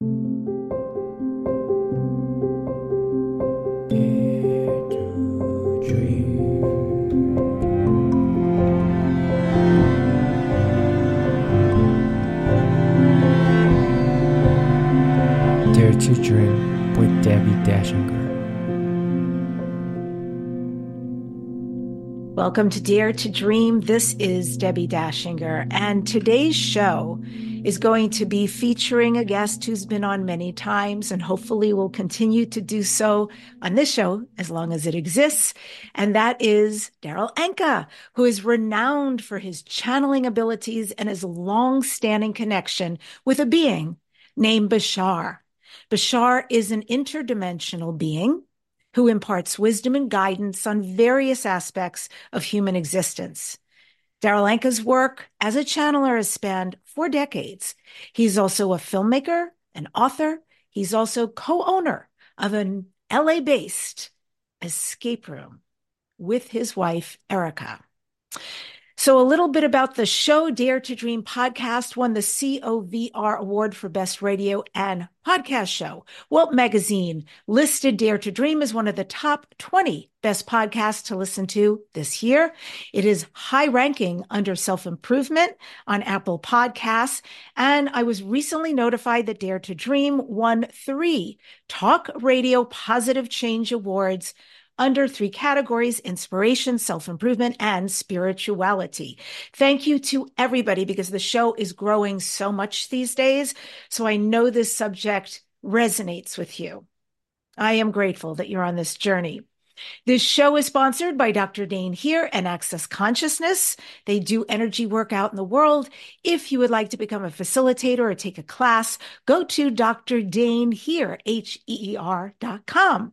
Dare to Dream with Debbi Dachinger. Welcome to Dare to Dream. This is Debbi Dachinger, and today's show is going to be featuring a guest who's been on many times and hopefully will continue to do so on this show as long as it exists. And that is Darryl Anka, who is renowned for his channeling abilities and his long standing connection with a being named Bashar. Bashar is an interdimensional being who imparts wisdom and guidance on various aspects of human existence. Darryl Anka's work as a channeler has spanned four decades. He's also a filmmaker, an author. He's also co-owner of an LA-based escape room with his wife, Erica. So, a little bit about the show Dare to Dream podcast won the COVR Award for Best Radio and Podcast Show. Welt Magazine listed Dare to Dream as one of the top 20 best podcasts to listen to this year. It is high ranking under self improvement on Apple Podcasts. And I was recently notified that Dare to Dream won three Talk Radio Positive Change Awards under three categories inspiration, self improvement, and spirituality. Thank you to everybody because the show is growing so much these days. So I know this subject resonates with you. I am grateful that you're on this journey. This show is sponsored by Dr. Dain Heer and Access Consciousness. They do energy work out in the world. If you would like to become a facilitator or take a class, go to Dr. Dain Heer, H-E-E-R dot com.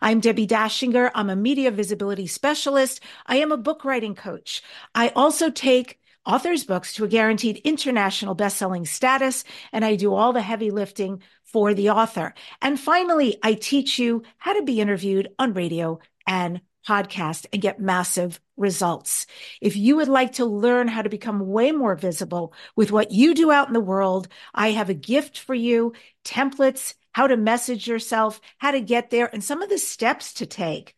I'm Debbi Dachinger. I'm a media visibility specialist. I am a book writing coach. I also take authors' books to a guaranteed international best-selling status, and I do all the heavy lifting for the author. And finally, I teach you how to be interviewed on radio and podcast and get massive results. If you would like to learn how to become way more visible with what you do out in the world, I have a gift for you, templates how to message yourself, how to get there, and some of the steps to take.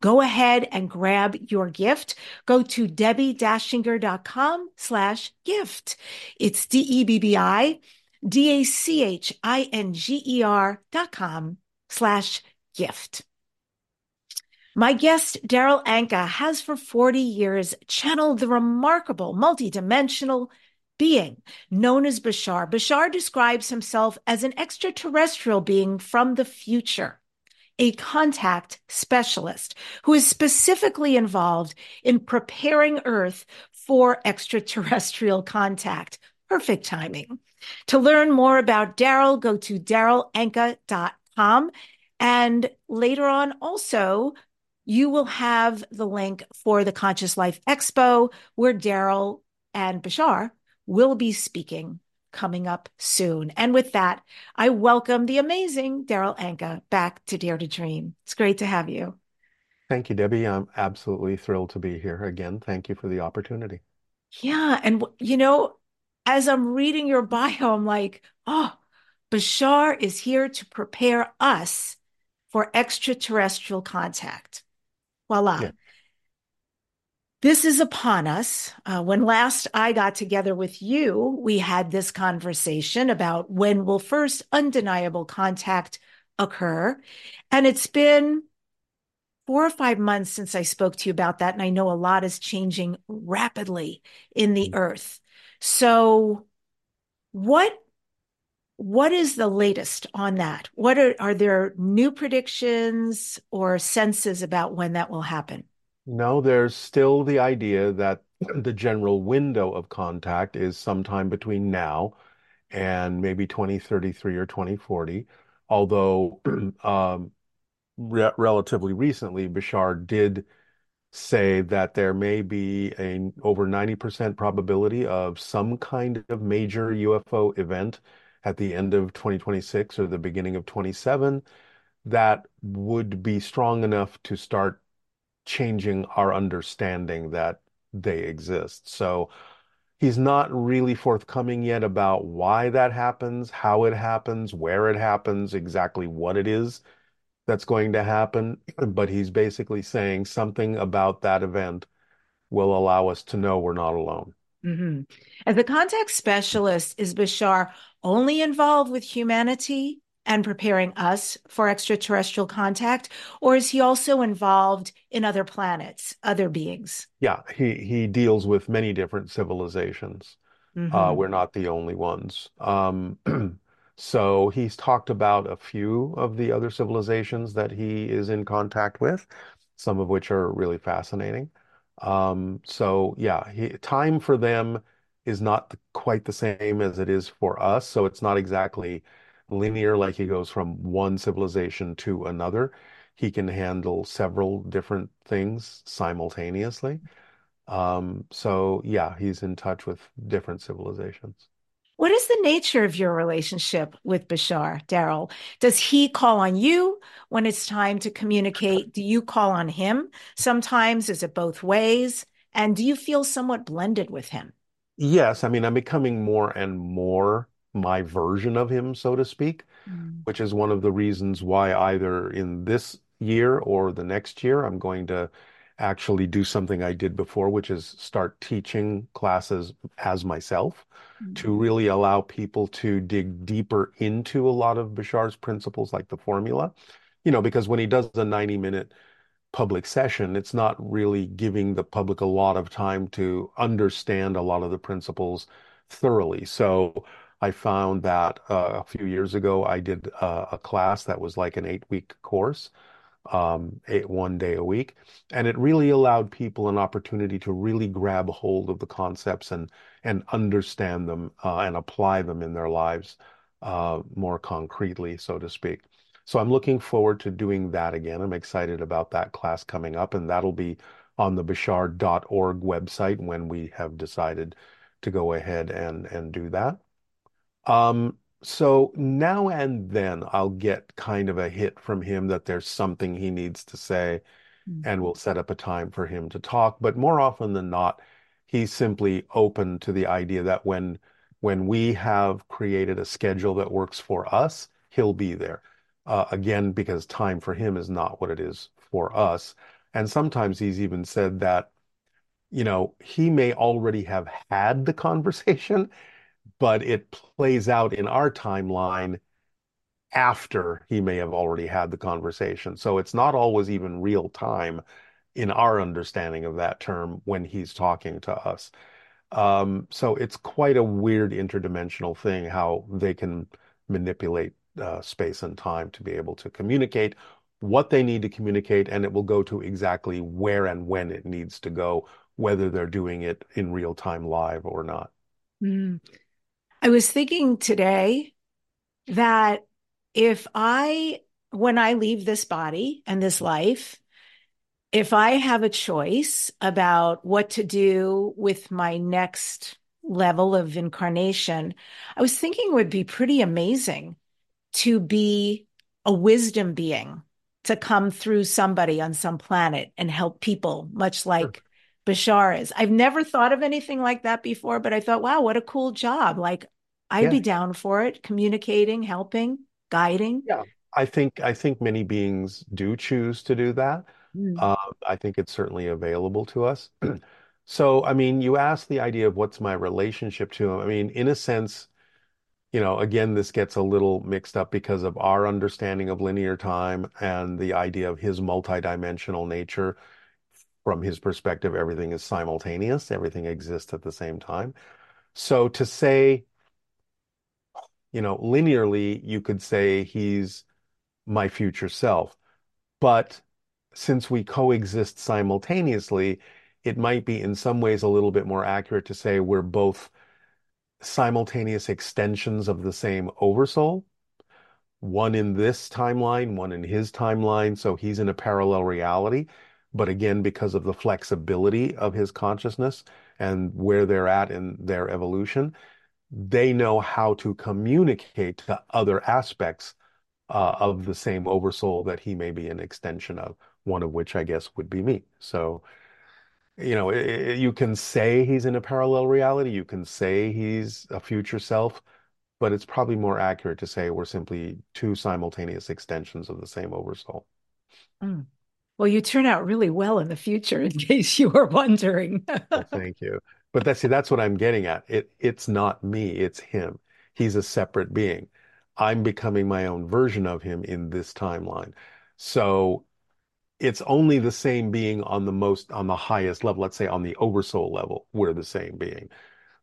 Go ahead and grab your gift. Go to debbie-dachinger.com slash gift. It's D-E-B-B-I D-A-C-H-I-N-G-E-R dot com slash gift. My guest, Darryl Anka, has for 40 years channeled the remarkable multidimensional being known as Bashar. Bashar describes himself as an extraterrestrial being from the future, a contact specialist who is specifically involved in preparing Earth for extraterrestrial contact. Perfect timing. To learn more about Darryl, go to darrylanka.com. And later on, also, you will have the link for the Conscious Life Expo, where Darryl and Bashar will be speaking coming up soon. And with that, I welcome the amazing Darryl Anka back to Dare to Dream. It's great to have you. Thank you, Debbi. I'm absolutely thrilled to be here again. Thank you for the opportunity. Yeah. And, you know, as I'm reading your bio, I'm like, oh, Bashar is here to prepare us for extraterrestrial contact. Voila. Yeah. This is upon us. Uh, when last I got together with you, we had this conversation about when will first undeniable contact occur. And it's been four or five months since I spoke to you about that. And I know a lot is changing rapidly in the mm-hmm. earth. So what what is the latest on that? What are, are there new predictions or senses about when that will happen? No, there's still the idea that the general window of contact is sometime between now and maybe 2033 or 2040. Although, um, re- relatively recently, Bashar did say that there may be an over 90% probability of some kind of major UFO event at the end of 2026 or the beginning of 27 that would be strong enough to start changing our understanding that they exist. So he's not really forthcoming yet about why that happens, how it happens, where it happens, exactly what it is that's going to happen. But he's basically saying something about that event will allow us to know we're not alone. Mm-hmm. As a contact specialist, is Bashar only involved with humanity and preparing us for extraterrestrial contact, or is he also involved in other planets, other beings? Yeah, he he deals with many different civilizations. Mm-hmm. Uh, we're not the only ones. Um, so he's talked about a few of the other civilizations that he is in contact with, some of which are really fascinating. Um, so yeah, he, time for them is not quite the same as it is for us. So it's not exactly linear, like he goes from one civilization to another. He can handle several different things simultaneously. Um, so yeah, he's in touch with different civilizations. What is the nature of your relationship with Bashar, Darryl? Does he call on you when it's time to communicate? Do you call on him? Sometimes is it both ways? And do you feel somewhat blended with him? Yes, I mean, I'm becoming more and more my version of him, so to speak, mm. which is one of the reasons why either in this year or the next year, I'm going to actually do something I did before, which is start teaching classes as myself mm-hmm. to really allow people to dig deeper into a lot of Bashar's principles, like the formula. You know, because when he does a 90 minute public session, it's not really giving the public a lot of time to understand a lot of the principles thoroughly. So I found that uh, a few years ago, I did uh, a class that was like an eight week course um, eight, one day a week. And it really allowed people an opportunity to really grab hold of the concepts and, and understand them uh, and apply them in their lives uh, more concretely, so to speak. So I'm looking forward to doing that again. I'm excited about that class coming up, and that'll be on the bashar.org website when we have decided to go ahead and, and do that. Um, so now and then I'll get kind of a hit from him that there's something he needs to say, mm-hmm. and we'll set up a time for him to talk. But more often than not, he's simply open to the idea that when when we have created a schedule that works for us, he'll be there. Uh, again, because time for him is not what it is for us. And sometimes he's even said that, you know, he may already have had the conversation but it plays out in our timeline after he may have already had the conversation. So it's not always even real time in our understanding of that term when he's talking to us. Um, so it's quite a weird interdimensional thing how they can manipulate uh, space and time to be able to communicate what they need to communicate, and it will go to exactly where and when it needs to go, whether they're doing it in real time live or not. Mm. I was thinking today that if I, when I leave this body and this life, if I have a choice about what to do with my next level of incarnation, I was thinking it would be pretty amazing to be a wisdom being, to come through somebody on some planet and help people, much like Bashar is. I've never thought of anything like that before, but I thought, wow, what a cool job. Like I'd yeah. be down for it, communicating, helping, guiding. Yeah. I think I think many beings do choose to do that. Mm. Uh, I think it's certainly available to us. so, I mean, you asked the idea of what's my relationship to him. I mean, in a sense, you know, again, this gets a little mixed up because of our understanding of linear time and the idea of his multidimensional nature from his perspective, everything is simultaneous, everything exists at the same time. So to say, you know, linearly, you could say he's my future self. But since we coexist simultaneously, it might be in some ways a little bit more accurate to say we're both simultaneous extensions of the same oversoul one in this timeline, one in his timeline. So he's in a parallel reality. But again, because of the flexibility of his consciousness and where they're at in their evolution, they know how to communicate to other aspects uh, of the same oversoul that he may be an extension of, one of which I guess would be me. So you know, it, it- you can say he's in a parallel reality, you can say he's a future self, but it's probably more accurate to say we're simply two simultaneous extensions of the same oversoul. Mm. Well, you turn out really well in the future, in case you were wondering. Well, thank you. But that's see, that's what I'm getting at. It it's not me, it's him. He's a separate being. I'm becoming my own version of him in this timeline. So it's only the same being on the most on the highest level, let's say on the oversoul level, we're the same being.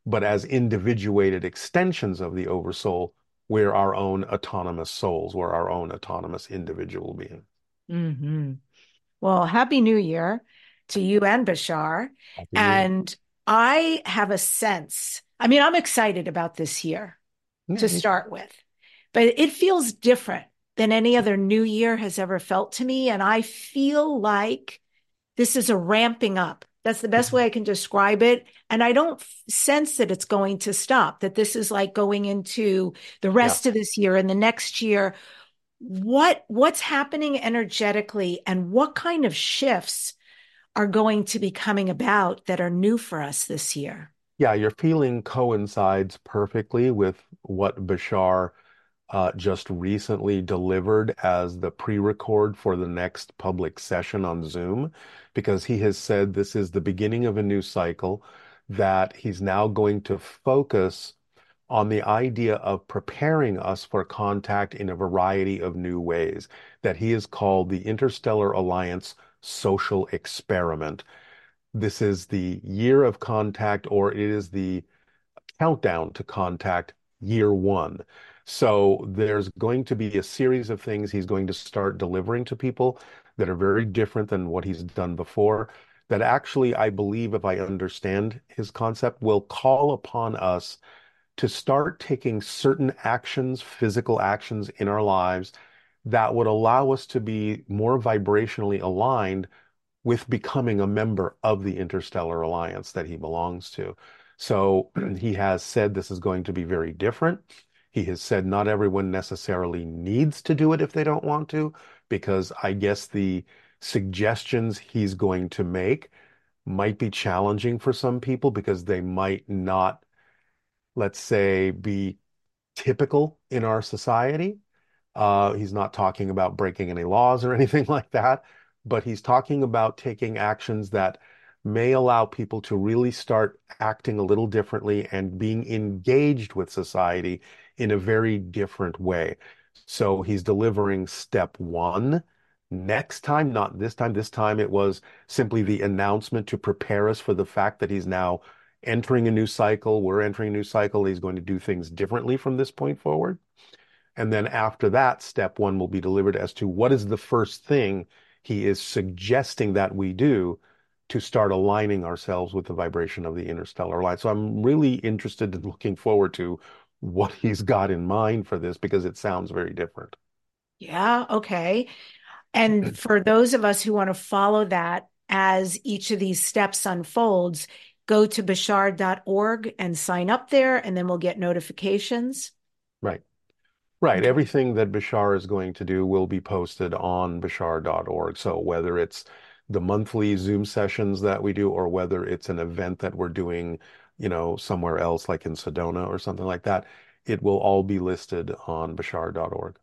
But as individuated extensions of the oversoul, we're our own autonomous souls, we're our own autonomous individual being. hmm Well, Happy New Year to you and Bashar. Happy New Year. I have a sense, I mean, I'm excited about this year Yeah, to mm-hmm. start with, but it feels different than any other new year has ever felt to me. And I feel like this is a ramping up. That's the best mm-hmm. way I can describe it. And I don't f- sense that it's going to stop, that this is like going into the yeah. rest of this year and the next year. What what's happening energetically and what kind of shifts are going to be coming about that are new for us this year? Yeah, your feeling coincides perfectly with what Bashar uh, just recently delivered as the pre-record for the next public session on Zoom, because he has said this is the beginning of a new cycle, that he's now going to focus on the idea of preparing us for contact in a variety of new ways, that he has called the Interstellar Alliance Social Experiment. This is the year of contact, or it is the countdown to contact year one. So there's going to be a series of things he's going to start delivering to people that are very different than what he's done before. That actually, I believe, if I understand his concept, will call upon us to start taking certain actions, physical actions in our lives that would allow us to be more vibrationally aligned with becoming a member of the Interstellar Alliance that he belongs to. So he has said this is going to be very different. He has said not everyone necessarily needs to do it if they don't want to, because I guess the suggestions he's going to make might be challenging for some people because they might not, let's say, be typical in our society. Uh, he's not talking about breaking any laws or anything like that, but he's talking about taking actions that may allow people to really start acting a little differently and being engaged with society in a very different way. So he's delivering step one next time, not this time. This time it was simply the announcement to prepare us for the fact that he's now entering a new cycle. We're entering a new cycle. He's going to do things differently from this point forward. And then after that, step one will be delivered as to what is the first thing he is suggesting that we do to start aligning ourselves with the vibration of the Interstellar Alliance. So I'm really interested in looking forward to what he's got in mind for this because it sounds very different. Yeah, okay. And for those of us who want to follow that as each of these steps unfolds, go to bashar.org and sign up there, and then we'll get notifications. Right. Everything that Bashar is going to do will be posted on bashar.org. So whether it's the monthly Zoom sessions that we do, or whether it's an event that we're doing, you know, somewhere else, like in Sedona or something like that, it will all be listed on bashar.org.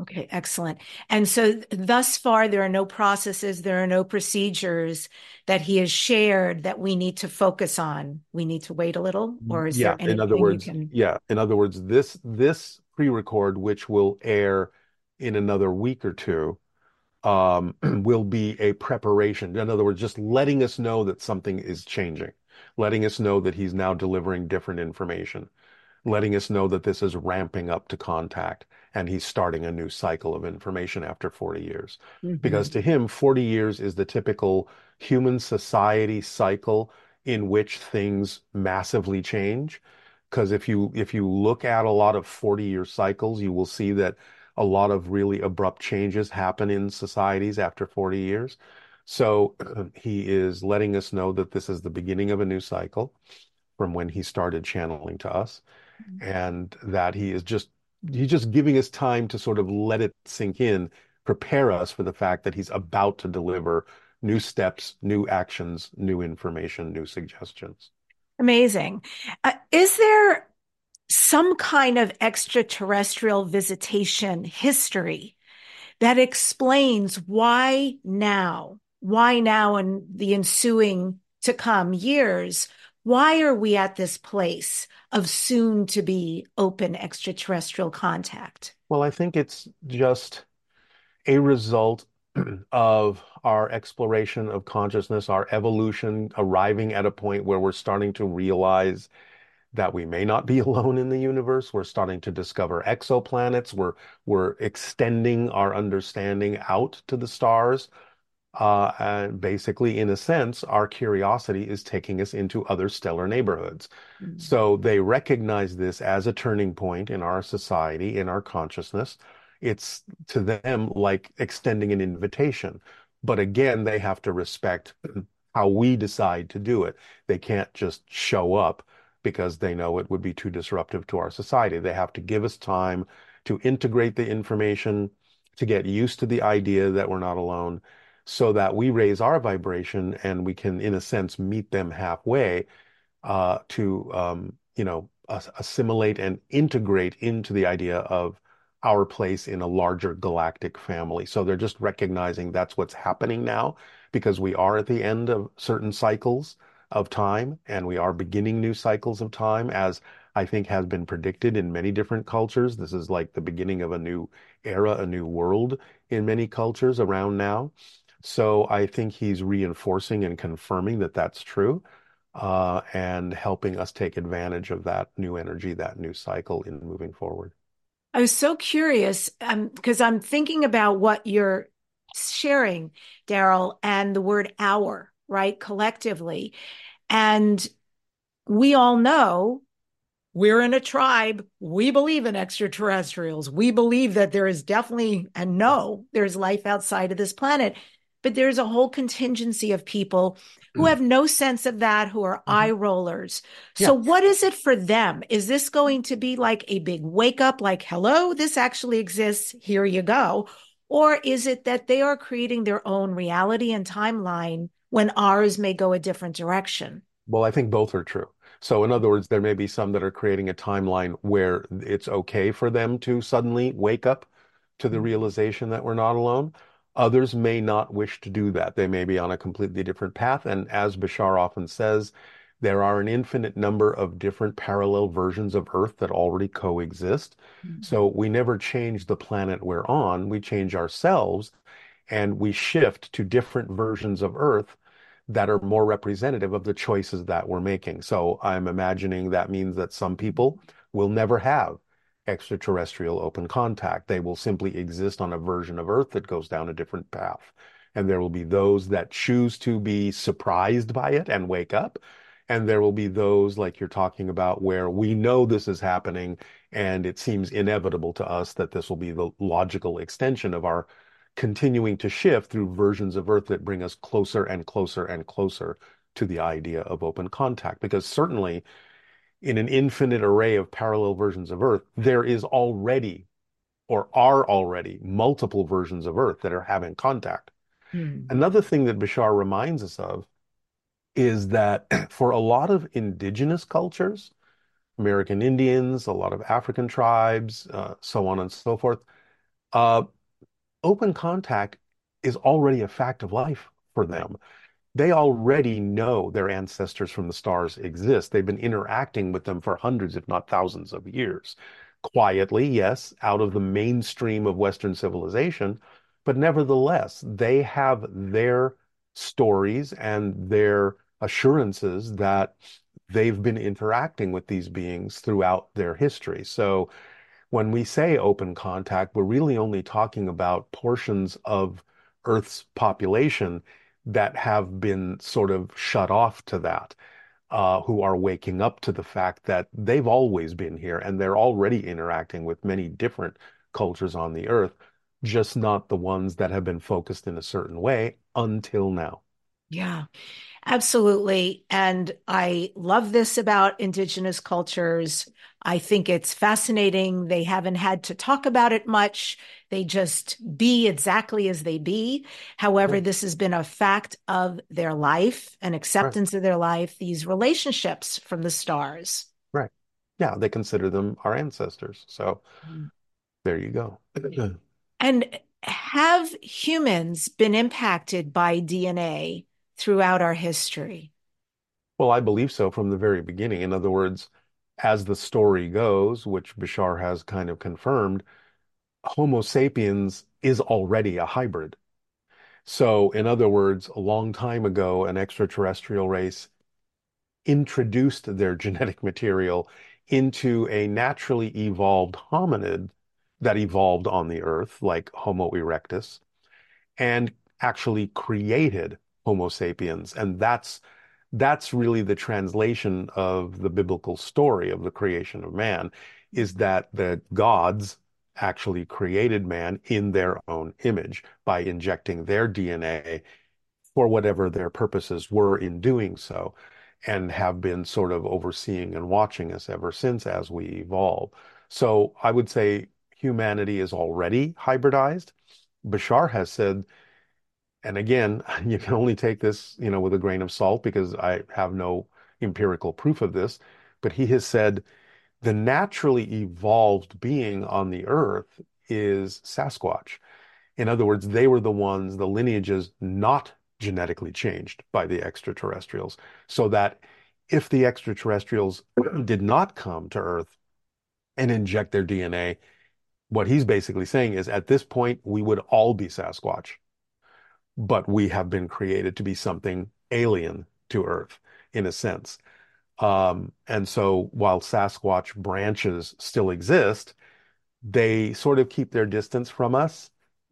Okay, excellent. And so thus far, there are no processes, there are no procedures that he has shared that we need to focus on. We need to wait a little, mm, or is Yeah, there in other words, can? yeah, in other words, this this pre-record, which will air in another week or two, um, will be a preparation. In other words, just letting us know that something is changing, letting us know that he's now delivering different information, letting us know that this is ramping up to contact and he's starting a new cycle of information after 40 years. Because Mhm. to him, 40 years is the typical human society cycle in which things massively change. Because if you if you look at a lot of 40 year cycles, you will see that a lot of really abrupt changes happen in societies after 40 years. So he is letting us know that this is the beginning of a new cycle from when he started channeling to us, mm-hmm. and that he is just he's just giving us time to sort of let it sink in, prepare us for the fact that he's about to deliver new steps, new actions, new information, new suggestions. Amazing. Uh, is there some kind of extraterrestrial visitation history that explains why now, why now and the ensuing to come years, why are we at this place of soon to be open extraterrestrial contact? Well, I think it's just a result of our exploration of consciousness, our evolution, arriving at a point where we're starting to realize that we may not be alone in the universe. We're starting to discover exoplanets. We're we're extending our understanding out to the stars. Uh, and basically, in a sense, our curiosity is taking us into other stellar neighborhoods. Mm-hmm. So they recognize this as a turning point in our society, in our consciousness. It's to them like extending an invitation. But again, they have to respect how we decide to do it. They can't just show up because they know it would be too disruptive to our society. They have to give us time to integrate the information, to get used to the idea that we're not alone, so that we raise our vibration and we can, in a sense, meet them halfway uh, to, um, you know, assimilate and integrate into the idea of our place in a larger galactic family. So they're just recognizing that's what's happening now because we are at the end of certain cycles of time and we are beginning new cycles of time as I think has been predicted in many different cultures. This is like the beginning of a new era, a new world in many cultures around now. So I think he's reinforcing and confirming that that's true. Uh, and helping us take advantage of that new energy, that new cycle in moving forward. I was so curious because um, I'm thinking about what you're sharing, Darryl, and the word our, right? Collectively. And we all know we're in a tribe. We believe in extraterrestrials. We believe that there is definitely, and know there's life outside of this planet. But there's a whole contingency of people who mm. have no sense of that, who are mm-hmm. eye rollers. So, yeah. what is it for them? Is this going to be like a big wake up, like, hello, this actually exists, here you go? Or is it that they are creating their own reality and timeline when ours may go a different direction? Well, I think both are true. So, in other words, there may be some that are creating a timeline where it's okay for them to suddenly wake up to the mm-hmm. realization that we're not alone. Others may not wish to do that. They may be on a completely different path. And as Bashar often says, there are an infinite number of different parallel versions of Earth that already coexist. Mm-hmm. So we never change the planet we're on, we change ourselves and we shift to different versions of Earth that are more representative of the choices that we're making. So I'm imagining that means that some people will never have extraterrestrial open contact. They will simply exist on a version of Earth that goes down a different path. And there will be those that choose to be surprised by it and wake up. And there will be those, like you're talking about, where we know this is happening and it seems inevitable to us that this will be the logical extension of our continuing to shift through versions of Earth that bring us closer and closer and closer to the idea of open contact. Because certainly, in an infinite array of parallel versions of Earth, there is already or are already multiple versions of Earth that are having contact. Hmm. Another thing that Bashar reminds us of is that for a lot of indigenous cultures, American Indians, a lot of African tribes, uh, so on and so forth, uh, open contact is already a fact of life for them they already know their ancestors from the stars exist. They've been interacting with them for hundreds, if not thousands of years. Quietly, yes, out of the mainstream of Western civilization, but nevertheless, they have their stories and their assurances that they've been interacting with these beings throughout their history. So when we say open contact, we're really only talking about portions of Earth's population that have been sort of shut off to that, uh, who are waking up to the fact that they've always been here and they're already interacting with many different cultures on the earth, just not the ones that have been focused in a certain way until now. Yeah, absolutely. And I love this about Indigenous cultures. I think it's fascinating. They haven't had to talk about it much. They just be exactly as they be. However, Yeah, this has been a fact of their life, an right, acceptance of their life, these relationships from the stars. right. Yeah, they consider them our ancestors. So Mm. there you go. And have humans been impacted by DNA throughout our history? Well, I believe so from the very beginning. In other words, as the story goes, which Bashar has kind of confirmed, Homo sapiens is already a hybrid. So, in other words, a long time ago, an extraterrestrial race introduced their genetic material into a naturally evolved hominid that evolved on the earth, like Homo erectus, and actually created Homo sapiens. And that's that's really the translation of the biblical story of the creation of man, is that the gods actually created man in their own image by injecting their DNA for whatever their purposes were in doing so, and have been sort of overseeing and watching us ever since as we evolve. So I would say humanity is already hybridized. Bashar has said, and again, you can only take this, you know, with a grain of salt because I have no empirical proof of this, but he has said the naturally evolved being on the earth is Sasquatch. In other words, they were the ones, the lineages not genetically changed by the extraterrestrials, so that if the extraterrestrials did not come to Earth and inject their DNA, what he's basically saying is at this point, we would all be Sasquatch, but we have been created to be something alien to Earth in a sense. Um, and so while Sasquatch branches still exist, they sort of keep their distance from us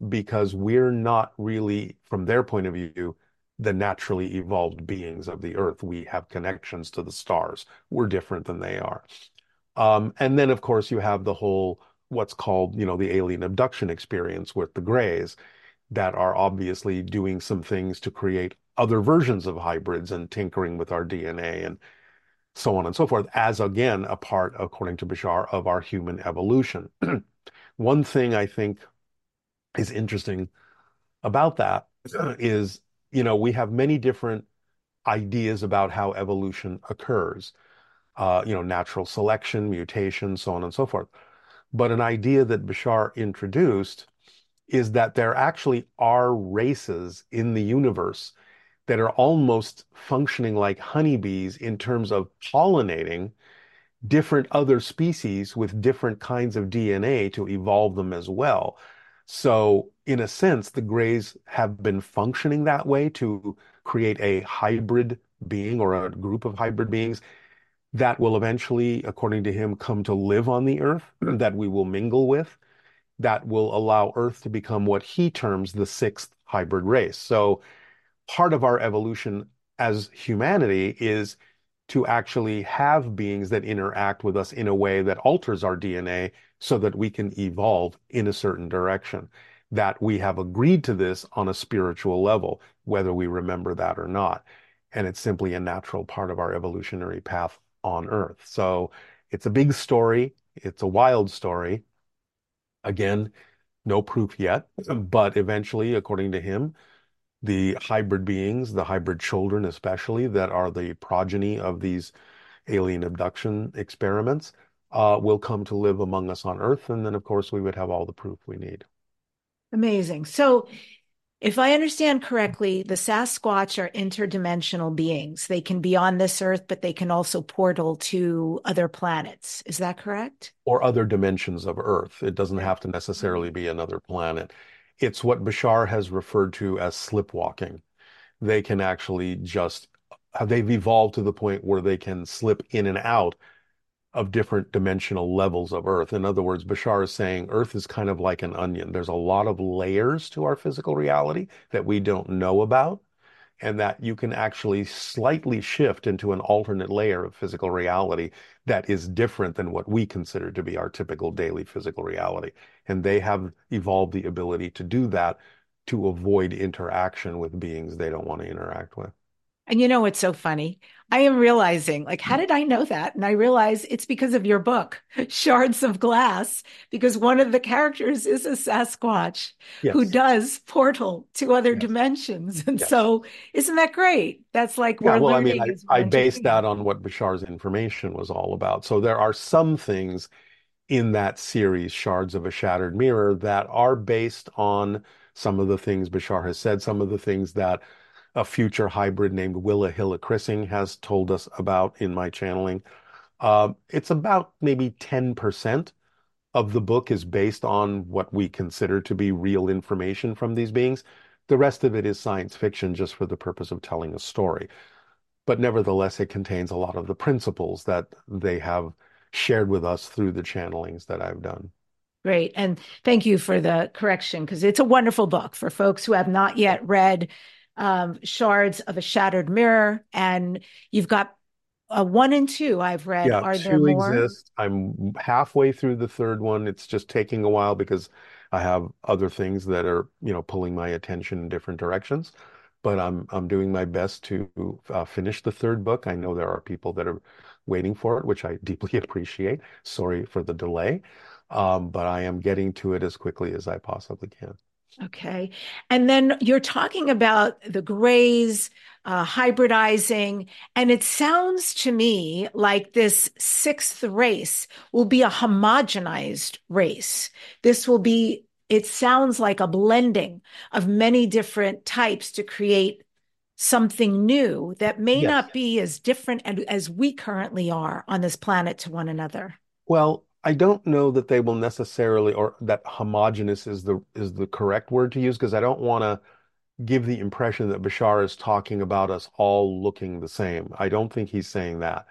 because we're not really, from their point of view, the naturally evolved beings of the earth. We have connections to the stars. We're different than they are. Um, and then, of course, you have the whole what's called, you know, the alien abduction experience with the Greys that are obviously doing some things to create other versions of hybrids and tinkering with our DNA and so on and so forth, as again, a part, according to Bashar, of our human evolution. One thing I think is interesting about that is, you know, we have many different ideas about how evolution occurs, uh, you know, natural selection, mutation, so on and so forth. But an idea that Bashar introduced is that there actually are races in the universe that are almost functioning like honeybees in terms of pollinating different other species with different kinds of DNA to evolve them as well. So, in a sense, the Greys have been functioning that way to create a hybrid being or a group of hybrid beings that will eventually, according to him, come to live on the Earth, that we will mingle with, that will allow Earth to become what he terms the sixth hybrid race. So, part of our evolution as humanity is to actually have beings that interact with us in a way that alters our DNA so that we can evolve in a certain direction. That we have agreed to this on a spiritual level, whether we remember that or not. And it's simply a natural part of our evolutionary path on Earth. So it's a big story. It's a wild story. Again, no proof yet, but eventually, according to him, the hybrid beings, the hybrid children especially, that are the progeny of these alien abduction experiments, uh, will come to live among us on Earth. And then, of course, we would have all the proof we need. Amazing. So, if I understand correctly, the Sasquatch are interdimensional beings. They can be on this earth, but they can also portal to other planets. Is that correct? Or other dimensions of Earth. It doesn't have to necessarily be another planet. It's what Bashar has referred to as slipwalking. They can actually just, they've evolved to the point where they can slip in and out of different dimensional levels of Earth. In other words, Bashar is saying Earth is kind of like an onion. There's a lot of layers to our physical reality that we don't know about, and that you can actually slightly shift into an alternate layer of physical reality that is different than what we consider to be our typical daily physical reality. And they have evolved the ability to do that to avoid interaction with beings they don't want to interact with. And you know what's so funny? I am realizing, like, how mm. did I know that? And I realize it's because of your book, Shards of Glass, because one of the characters is a Sasquatch yes. who does portal to other yes. dimensions. And yes. so, isn't that great? That's like, yeah, well, I mean, I, I based that on what Bashar's information was all about. So, there are some things in that series, Shards of a Shattered Mirror, that are based on some of the things Bashar has said, some of the things that a future hybrid named Willa Hilla Crissing has told us about in my channeling. Uh, it's about maybe 10% of the book is based on what we consider to be real information from these beings. The rest of it is science fiction just for the purpose of telling a story. But nevertheless, it contains a lot of the principles that they have shared with us through the channelings that I've done. Great. And thank you for the correction because it's a wonderful book for folks who have not yet read um, Shards of a Shattered Mirror. And you've got a one and two I've read. Yeah, Are two there more? exist. I'm halfway through the third one. It's just taking a while because I have other things that are, you know, pulling my attention in different directions. But I'm I'm doing my best to uh, finish the third book. I know there are people that are waiting for it, which I deeply appreciate. Sorry for the delay. Um, but I am getting to it as quickly as I possibly can. Okay. And then you're talking about the grays uh, hybridizing. And it sounds to me like this sixth race will be a homogenized race. This will be, it sounds like a blending of many different types to create something new that may yes. not be as different as we currently are on this planet to one another. Well, I don't know that they will necessarily, or that homogenous is the is the correct word to use, because I don't want to give the impression that Bashar is talking about us all looking the same. I don't think he's saying that.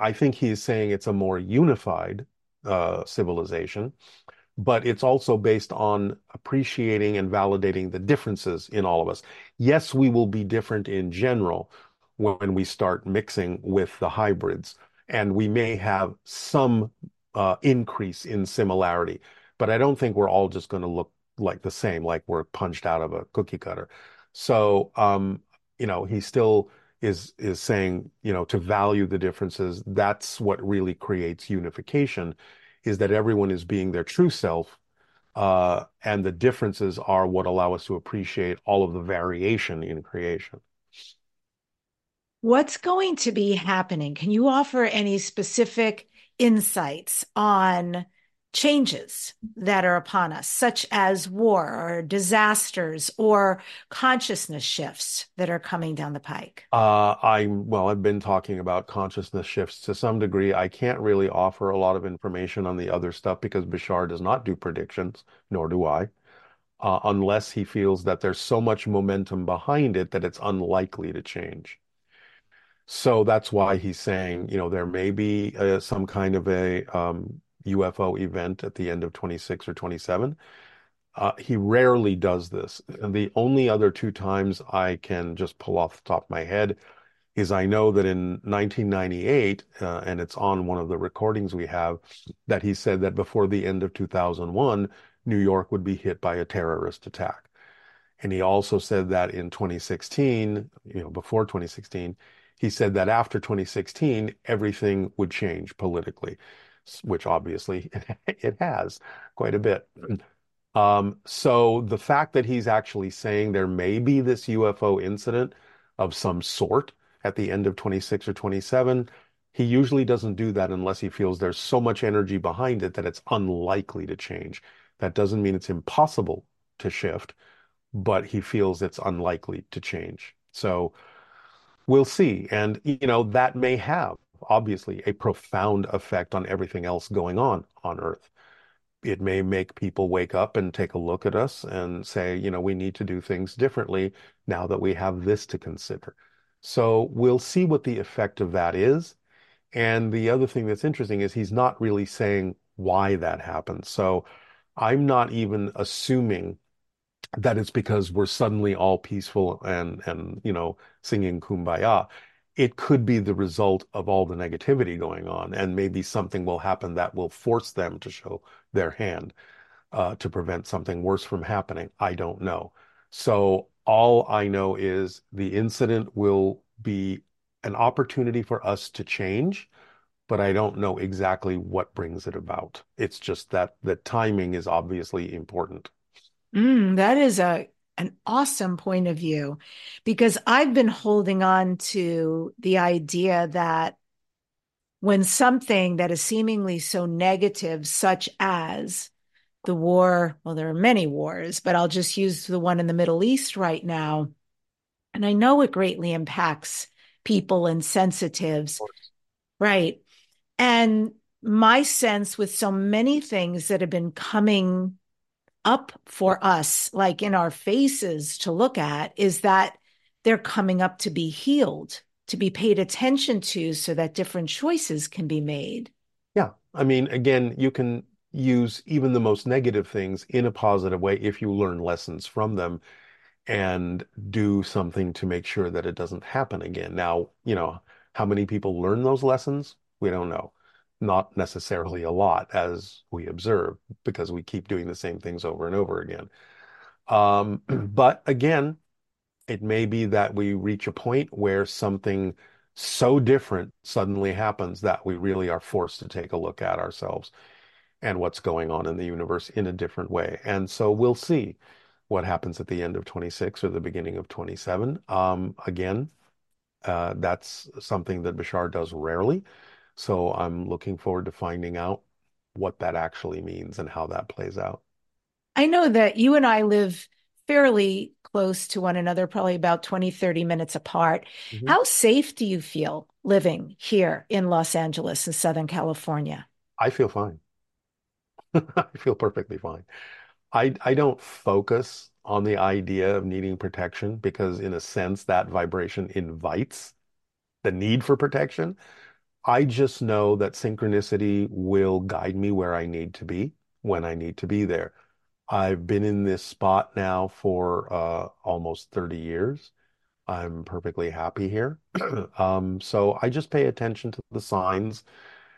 I think he's saying it's a more unified uh, civilization, but it's also based on appreciating and validating the differences in all of us. Yes, we will be different in general when we start mixing with the hybrids, and we may have some uh, increase in similarity. But I don't think we're all just going to look like the same, like we're punched out of a cookie cutter. So, um, you know, he still is is saying, you know, to value the differences. That's what really creates unification, is that everyone is being their true self, uh, and the differences are what allow us to appreciate all of the variation in creation. What's going to be happening? Can you offer any specific insights on changes that are upon us, such as war or disasters or consciousness shifts that are coming down the pike? Uh, I'm well, I've been talking about consciousness shifts to some degree. I can't really offer a lot of information on the other stuff because Bashar does not do predictions, nor do I. Uh, unless he feels that there's so much momentum behind it that it's unlikely to change. So that's why he's saying, you know, there may be uh, some kind of a um, UFO event at the end of 26 or 27. Uh, he rarely does this. And the only other two times I can just pull off the top of my head is I know that in 1998, uh, and it's on one of the recordings we have, that he said that before the end of 2001, New York would be hit by a terrorist attack. And he also said that in 2016, you know, before 2016, he said that after 2016, everything would change politically, which obviously it has quite a bit. Um, so the fact that he's actually saying there may be this UFO incident of some sort at the end of 26 or 27, he usually doesn't do that unless he feels there's so much energy behind it that it's unlikely to change. That doesn't mean it's impossible to shift, but he feels it's unlikely to change. So we'll see. And, you know, that may have obviously a profound effect on everything else going on on Earth. It may make people wake up and take a look at us and say, you know, we need to do things differently now that we have this to consider. So we'll see what the effect of that is. And the other thing that's interesting is he's not really saying why that happened. So I'm not even assuming that it's because we're suddenly all peaceful and and you know singing kumbaya it could be the result of all the negativity going on and maybe something will happen that will force them to show their hand uh, to prevent something worse from happening. I don't know. So all I know is the incident will be an opportunity for us to change, but I don't know exactly what brings it about. It's just that the timing is obviously important. Mm, that is a an awesome point of view because I've been holding on to the idea that when something that is seemingly so negative, such as the war, well, there are many wars, but I'll just use the one in the Middle East right now. And I know it greatly impacts people and sensitives. Right. And my sense with so many things that have been coming up for us, like in our faces to look at, is that they're coming up to be healed, to be paid attention to so that different choices can be made. Yeah. I mean, again, you can use even the most negative things in a positive way if you learn lessons from them and do something to make sure that it doesn't happen again. Now, you know, how many people learn those lessons? We don't know. Not necessarily a lot, as we observe, because we keep doing the same things over and over again. Um, but again, it may be that we reach a point where something so different suddenly happens that we really are forced to take a look at ourselves and what's going on in the universe in a different way. And so we'll see what happens at the end of 26 or the beginning of 27. Um, again, uh, that's something that Bashar does rarely. So I'm looking forward to finding out what that actually means and how that plays out. I know that you and I live fairly close to one another, probably about 20, 30 minutes apart. Mm-hmm. How safe do you feel living here in Los Angeles in Southern California? I feel fine. I feel perfectly fine. I I don't focus on the idea of needing protection because in a sense that vibration invites the need for protection. I just know that synchronicity will guide me where I need to be when I need to be there. I've been in this spot now for uh, almost 30 years. I'm perfectly happy here. um, so I just pay attention to the signs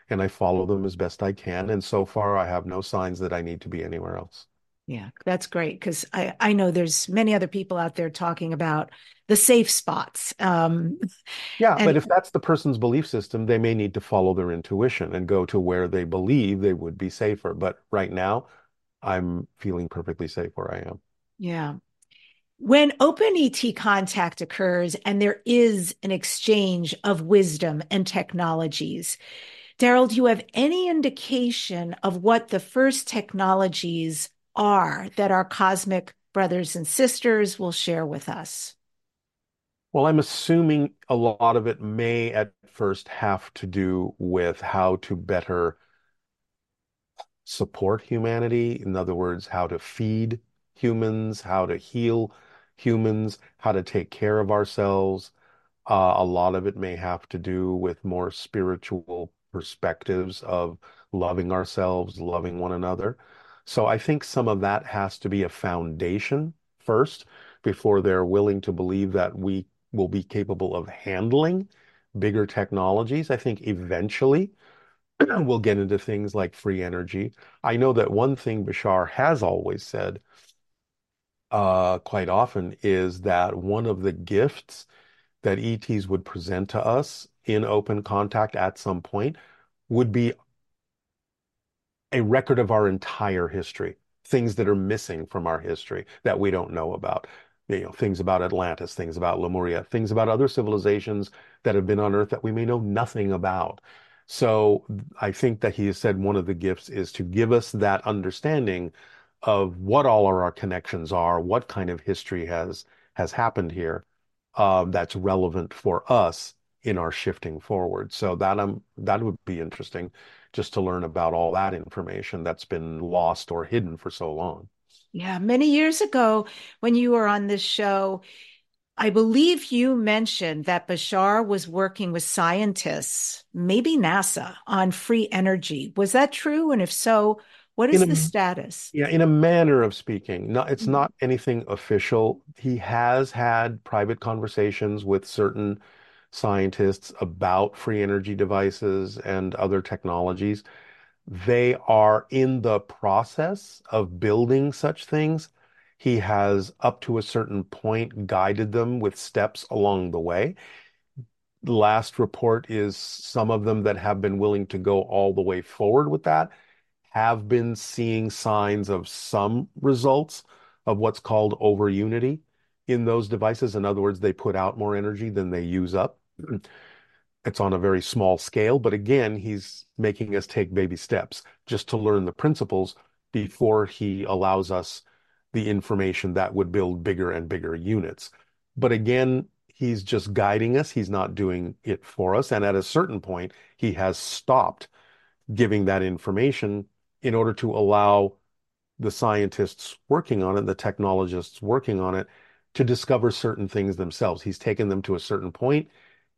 and I follow them as best I can. And so far, I have no signs that I need to be anywhere else. Yeah, that's great because I, I know there's many other people out there talking about the safe spots. Um, yeah, and, but if that's the person's belief system, they may need to follow their intuition and go to where they believe they would be safer. But right now, I'm feeling perfectly safe where I am. Yeah. When open ET contact occurs and there is an exchange of wisdom and technologies, Darryl, do you have any indication of what the first technologies are that our cosmic brothers and sisters will share with us? Well, I'm assuming a lot of it may at first have to do with how to better support humanity. In other words, how to feed humans, how to heal humans, how to take care of ourselves. Uh, a lot of it may have to do with more spiritual perspectives of loving ourselves, loving one another. So I think some of that has to be a foundation first before they're willing to believe that we will be capable of handling bigger technologies. I think eventually we'll get into things like free energy. I know that one thing Bashar has always said uh, quite often is that one of the gifts that ETs would present to us in open contact at some point would be a record of our entire history, things that are missing from our history that we don't know about. You know, things about Atlantis, things about Lemuria, things about other civilizations that have been on Earth that we may know nothing about. So I think that he has said one of the gifts is to give us that understanding of what all of our connections are, what kind of history has has happened here uh, that's relevant for us in our shifting forward. So that um that would be interesting just to learn about all that information that's been lost or hidden for so long. Yeah, many years ago when you were on this show, I believe you mentioned that Bashar was working with scientists, maybe NASA, on free energy. Was that true? And if so, what is a, the status? Yeah, in a manner of speaking. No, it's mm-hmm. not anything official. He has had private conversations with certain scientists about free energy devices and other technologies. They are in the process of building such things. He has, up to a certain point, guided them with steps along the way. Last report is some of them that have been willing to go all the way forward with that have been seeing signs of some results of what's called over unity in those devices. In other words, they put out more energy than they use up. It's on a very small scale, but again, he's making us take baby steps just to learn the principles before he allows us the information that would build bigger and bigger units. But again, he's just guiding us. He's not doing it for us. And at a certain point, he has stopped giving that information in order to allow the scientists working on it, the technologists working on it, to discover certain things themselves. He's taken them to a certain point,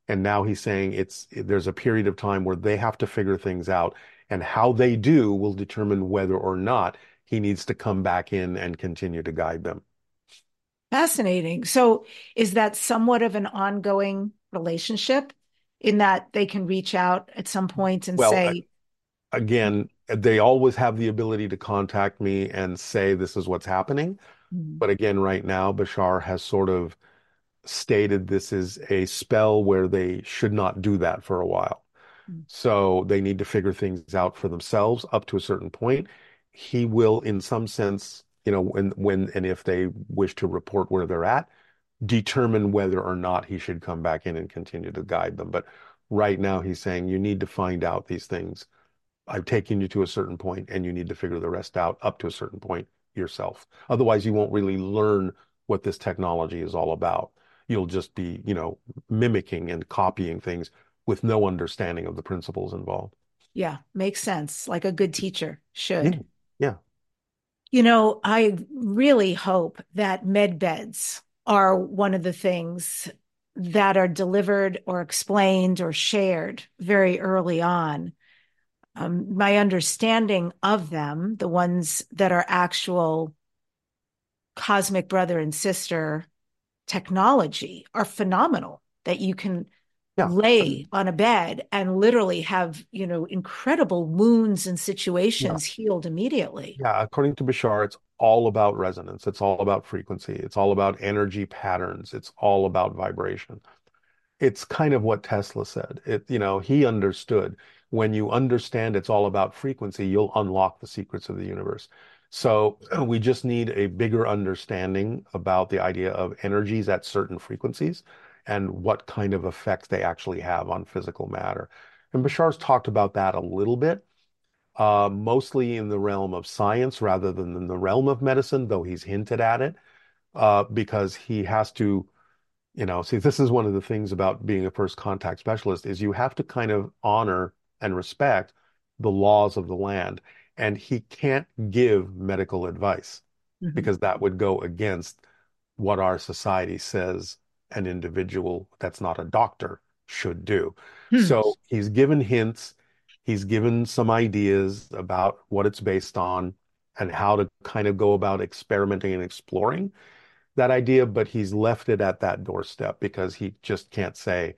and now he's saying it's there's a period of time where they have to figure things out, and how they do will determine whether or not he needs to come back in and continue to guide them. Fascinating. So, is that somewhat of an ongoing relationship in that they can reach out at some point and well, say, again, they always have the ability to contact me and say this is what's happening. Mm-hmm. But again, right now, Bashar has sort of stated this is a spell where they should not do that for a while. Mm-hmm. So they need to figure things out for themselves up to a certain point. He will, in some sense, you know, when when and if they wish to report where they're at, determine whether or not he should come back in and continue to guide them. But right now, he's saying you need to find out these things I've taken you to a certain point and you need to figure the rest out up to a certain point yourself. Otherwise, you won't really learn what this technology is all about. You'll just be, you know, mimicking and copying things with no understanding of the principles involved. Yeah, makes sense. Like a good teacher should. Yeah. yeah. You know, I really hope that med beds are one of the things that are delivered or explained or shared very early on um, my understanding of them, the ones that are actual cosmic brother and sister technology, are phenomenal. That you can yeah. lay on a bed and literally have you know incredible wounds and situations yeah. healed immediately. Yeah, according to Bashar, it's all about resonance. It's all about frequency. It's all about energy patterns. It's all about vibration. It's kind of what Tesla said. It you know he understood when you understand it's all about frequency, you'll unlock the secrets of the universe. So we just need a bigger understanding about the idea of energies at certain frequencies and what kind of effects they actually have on physical matter. And Bashar's talked about that a little bit, uh, mostly in the realm of science rather than in the realm of medicine, though he's hinted at it, uh, because he has to you know see this is one of the things about being a first contact specialist is you have to kind of honor and respect the laws of the land. And he can't give medical advice mm-hmm. because that would go against what our society says an individual that's not a doctor should do. Hmm. So he's given hints, he's given some ideas about what it's based on and how to kind of go about experimenting and exploring that idea, but he's left it at that doorstep because he just can't say,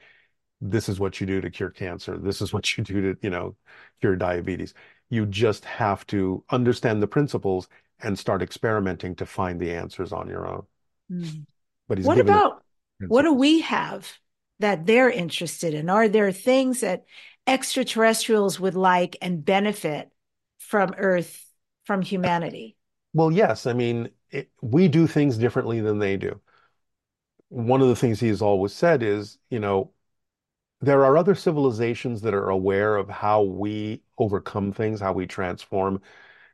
this is what you do to cure cancer. This is what you do to, you know, cure diabetes. You just have to understand the principles and start experimenting to find the answers on your own. Mm. But he's what about what do we have that they're interested in? Are there things that extraterrestrials would like and benefit from Earth, from humanity? Well, yes. I mean, it, we do things differently than they do. One of the things he's always said is, you know, there are other civilizations that are aware of how we overcome things, how we transform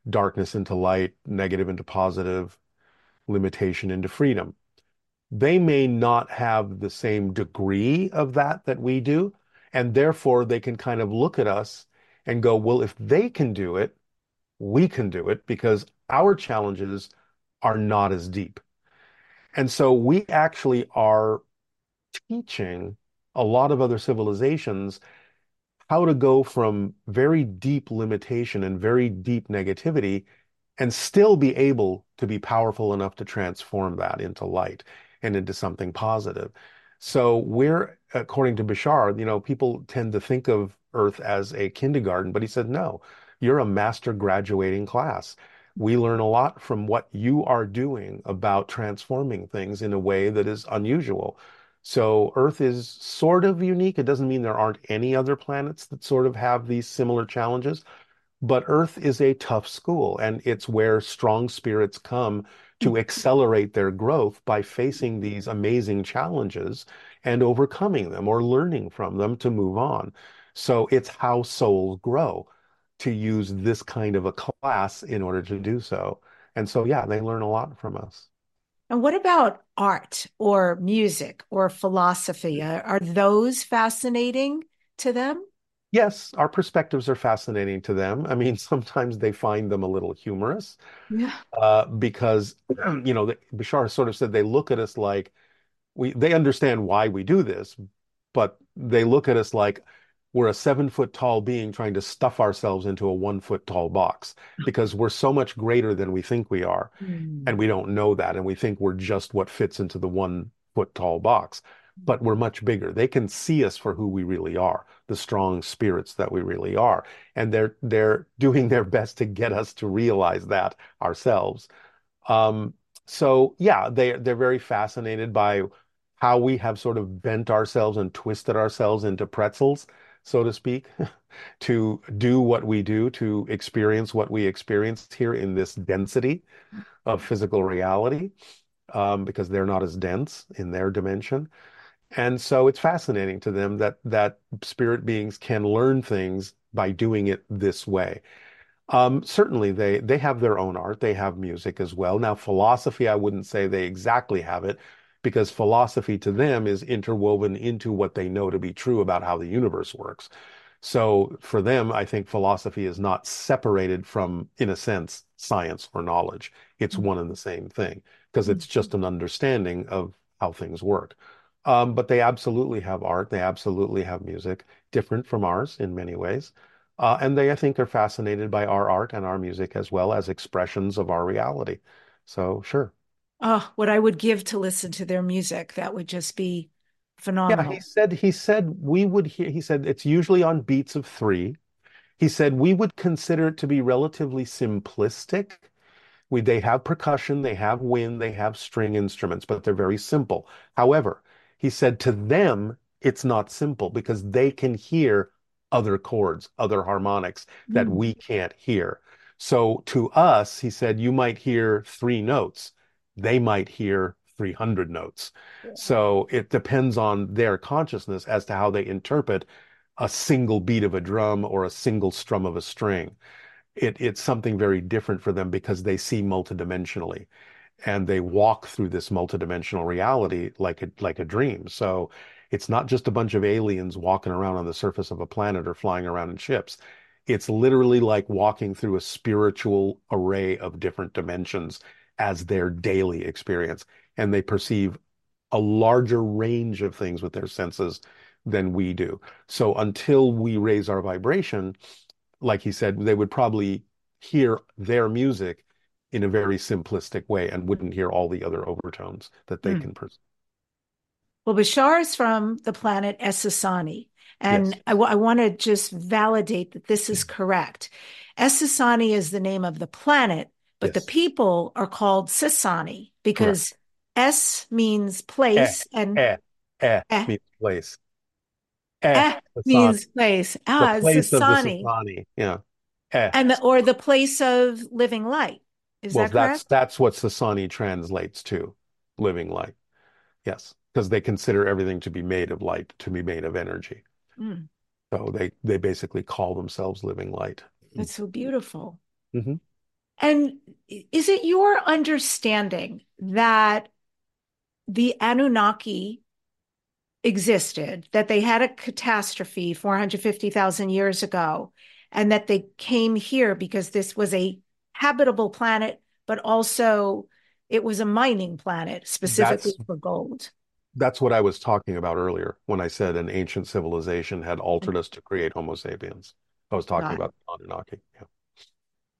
darkness into light, negative into positive, limitation into freedom. They may not have the same degree of that that we do. And therefore, they can kind of look at us and go, well, if they can do it, we can do it because our challenges are not as deep. And so we actually are teaching a lot of other civilizations how to go from very deep limitation and very deep negativity and still be able to be powerful enough to transform that into light and into something positive. So we're, according to Bashar, you know, people tend to think of Earth as a kindergarten, but he said, no, you're a master graduating class. We learn a lot from what you are doing about transforming things in a way that is unusual. So Earth is sort of unique. It doesn't mean there aren't any other planets that sort of have these similar challenges, but Earth is a tough school, and it's where strong spirits come to mm-hmm. accelerate their growth by facing these amazing challenges and overcoming them or learning from them to move on. So it's how souls grow to use this kind of a class in order to do so. And so, yeah, they learn a lot from us. And what about art or music or philosophy? Are those fascinating to them? Yes, our perspectives are fascinating to them. I mean, sometimes they find them a little humorous Yeah. uh, because, you know, Bashar sort of said they look at us like we, they understand why we do this, but they look at us like we're a seven foot tall being trying to stuff ourselves into a one foot tall box because we're so much greater than we think we are. Mm. And we don't know that. And we think we're just what fits into the one foot tall box. But we're much bigger. They can see us for who we really are, the strong spirits that we really are. And they're they're doing their best to get us to realize that ourselves. Um, so yeah, they they're very fascinated by how we have sort of bent ourselves and twisted ourselves into pretzels, so to speak, to do what we do, to experience what we experience here in this density of physical reality, um, because they're not as dense in their dimension. And so it's fascinating to them that that spirit beings can learn things by doing it this way. Um, certainly they they have their own art, they have music as well. Now, philosophy, I wouldn't say they exactly have it, because philosophy to them is interwoven into what they know to be true about how the universe works. So for them, I think philosophy is not separated from, in a sense, science or knowledge. It's one and the same thing because it's just an understanding of how things work. Um, but they absolutely have art. They absolutely have music, different from ours in many ways. Uh, and they, I think, are fascinated by our art and our music as well as expressions of our reality. So, sure. Oh, what I would give to listen to their music. That would just be phenomenal. Yeah, he said he said we would hear, he said it's usually on beats of three. He said we would consider it to be relatively simplistic. We, they have percussion, they have wind, they have string instruments, but they're very simple. However, he said to them, it's not simple because they can hear other chords, other harmonics that Mm. we can't hear. So to us, he said, you might hear three notes. They might hear 300 notes. So it depends on their consciousness as to how they interpret a single beat of a drum or a single strum of a string it, it's something very different for them because they see multidimensionally and they walk through this multidimensional reality like a like a dream. So it's not just a bunch of aliens walking around on the surface of a planet or flying around in ships. It's literally like walking through a spiritual array of different dimensions as their daily experience. And they perceive a larger range of things with their senses than we do. So until we raise our vibration, like he said, they would probably hear their music in a very simplistic way and wouldn't hear all the other overtones that they Mm. can perceive. Well, Bashar is from the planet Essassani. Yes, And I, want to just validate that this is correct. Essassani is the name of the planet, but the people are called Sassani Correct. because S means Eh, place and eh, eh eh, means place. Eh, eh means place. the Ah, it's place of the Sassani. Sassani. Yeah. Eh. And the, or the place of living light. Is Well, that that's correct? that's what Sassani translates to, living light. Yes, because they consider everything to be made of light, to be made of energy. Mm, So they they basically call themselves living light. that's so beautiful. hmm And is it your understanding that the Anunnaki existed, that they had a catastrophe 450,000 years ago, and that they came here because this was a habitable planet, but also it was a mining planet specifically That's for gold? That's what I was talking about earlier when I said an ancient civilization had altered mm-hmm. us to create Homo sapiens. I was talking it. about the Anunnaki. Yeah.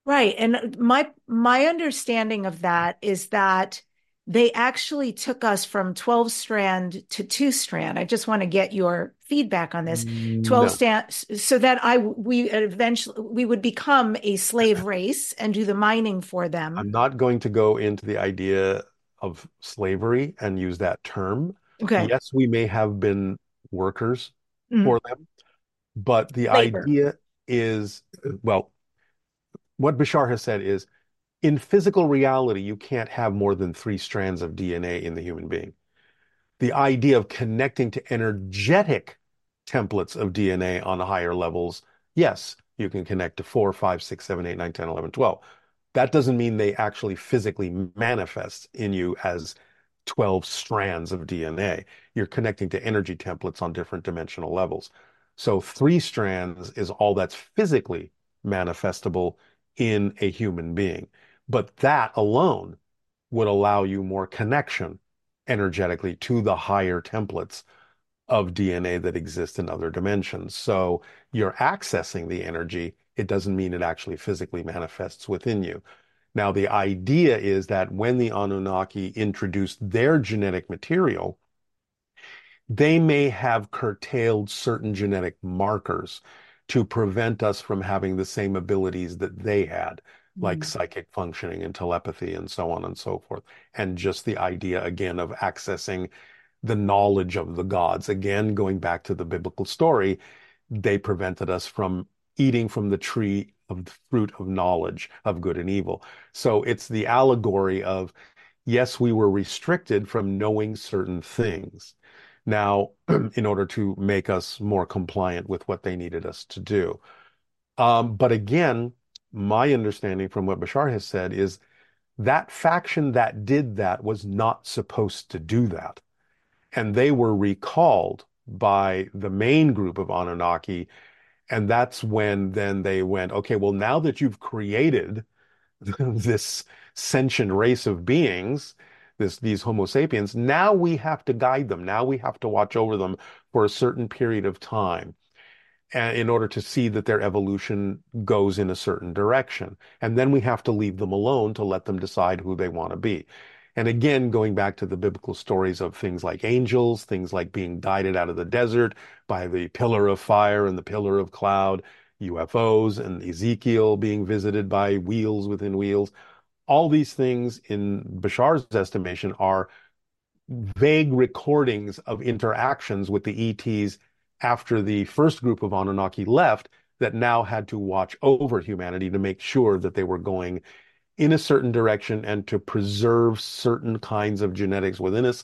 Right. And my my understanding of that is that they actually took us from 12 strand to two strand. I just want to get your feedback on this. 12 No. stands so that I we eventually we would become a slave race and do the mining for them. I'm not going to go into the idea of slavery and use that term. Okay. Yes, we may have been workers Mhm. for them, but the Labor. idea is, well, what Bashar has said is in physical reality, you can't have more than three strands of DNA in the human being. The idea of connecting to energetic templates of DNA on higher levels, yes, you can connect to four, five, six, seven, eight, nine, 10, 11, 12. That doesn't mean they actually physically manifest in you as 12 strands of DNA. You're connecting to energy templates on different dimensional levels. So three strands is all that's physically manifestable in a human being. But that alone would allow you more connection energetically to the higher templates of DNA that exist in other dimensions. So you're accessing the energy. It doesn't mean it actually physically manifests within you. Now, the idea is that when the Anunnaki introduced their genetic material, they may have curtailed certain genetic markers to prevent us from having the same abilities that they had, like Mhm. psychic functioning and telepathy and so on and so forth. And just the idea again of accessing the knowledge of the gods. Again, going back to the biblical story, they prevented us from eating from the tree of the fruit of knowledge of good and evil. So it's the allegory of, yes, we were restricted from knowing certain things. Now, in order to make us more compliant with what they needed us to do. Um, but again, my understanding from what Bashar has said is that faction that did that was not supposed to do that. And they were recalled by the main group of Anunnaki. And that's when then they went, okay, well, now that you've created this sentient race of beings, this these Homo sapiens, now we have to guide them. Now we have to watch over them for a certain period of time in order to see that their evolution goes in a certain direction. And then we have to leave them alone to let them decide who they want to be. And again, going back to the biblical stories of things like angels, things like being guided out of the desert by the pillar of fire and the pillar of cloud, UFOs and Ezekiel being visited by wheels within wheels. All these things, in Bashar's estimation, are vague recordings of interactions with the ETs after the first group of Anunnaki left that now had to watch over humanity to make sure that they were going in a certain direction and to preserve certain kinds of genetics within us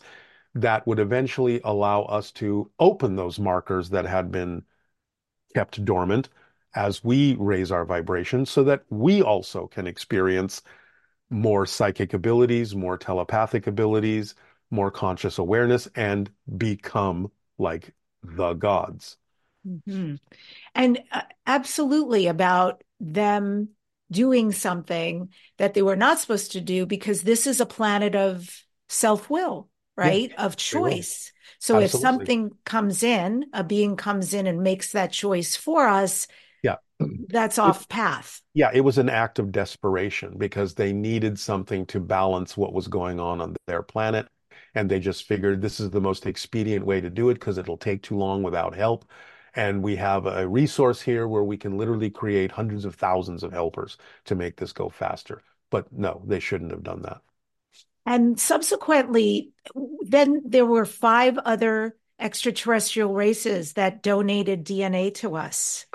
that would eventually allow us to open those markers that had been kept dormant as we raise our vibration so that we also can experience more psychic abilities, more telepathic abilities, more conscious awareness, and become like the gods. Mhm. And uh, absolutely about them doing something that they were not supposed to do because this is a planet of self-will, right? Of choice. So if something comes in, a being comes in and makes that choice for us, Yeah. that's off path. Yeah, it was an act of desperation because they needed something to balance what was going on on their planet. And they just figured this is the most expedient way to do it because it'll take too long without help. And we have a resource here where we can literally create hundreds of thousands of helpers to make this go faster. But no, they shouldn't have done that. And subsequently, then there were five other extraterrestrial races that donated DNA to us,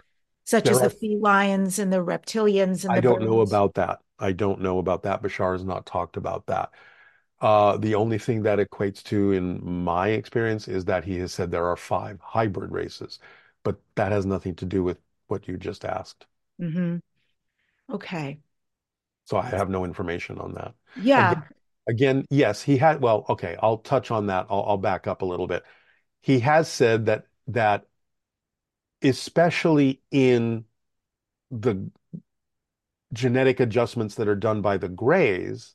such There as the felines and the reptilians and I the don't know about that. I don't know about that. Bashar has not talked about that. Uh, the only thing that equates to, in my experience, is that he has said there are five hybrid races, but that has nothing to do with what you just asked. Mm-hmm. Okay. So I have no information on that. Yeah. Again, yes, he had, well, okay, I'll touch on that. I'll, I'll back up a little bit. He has said that that especially in the genetic adjustments that are done by the Greys,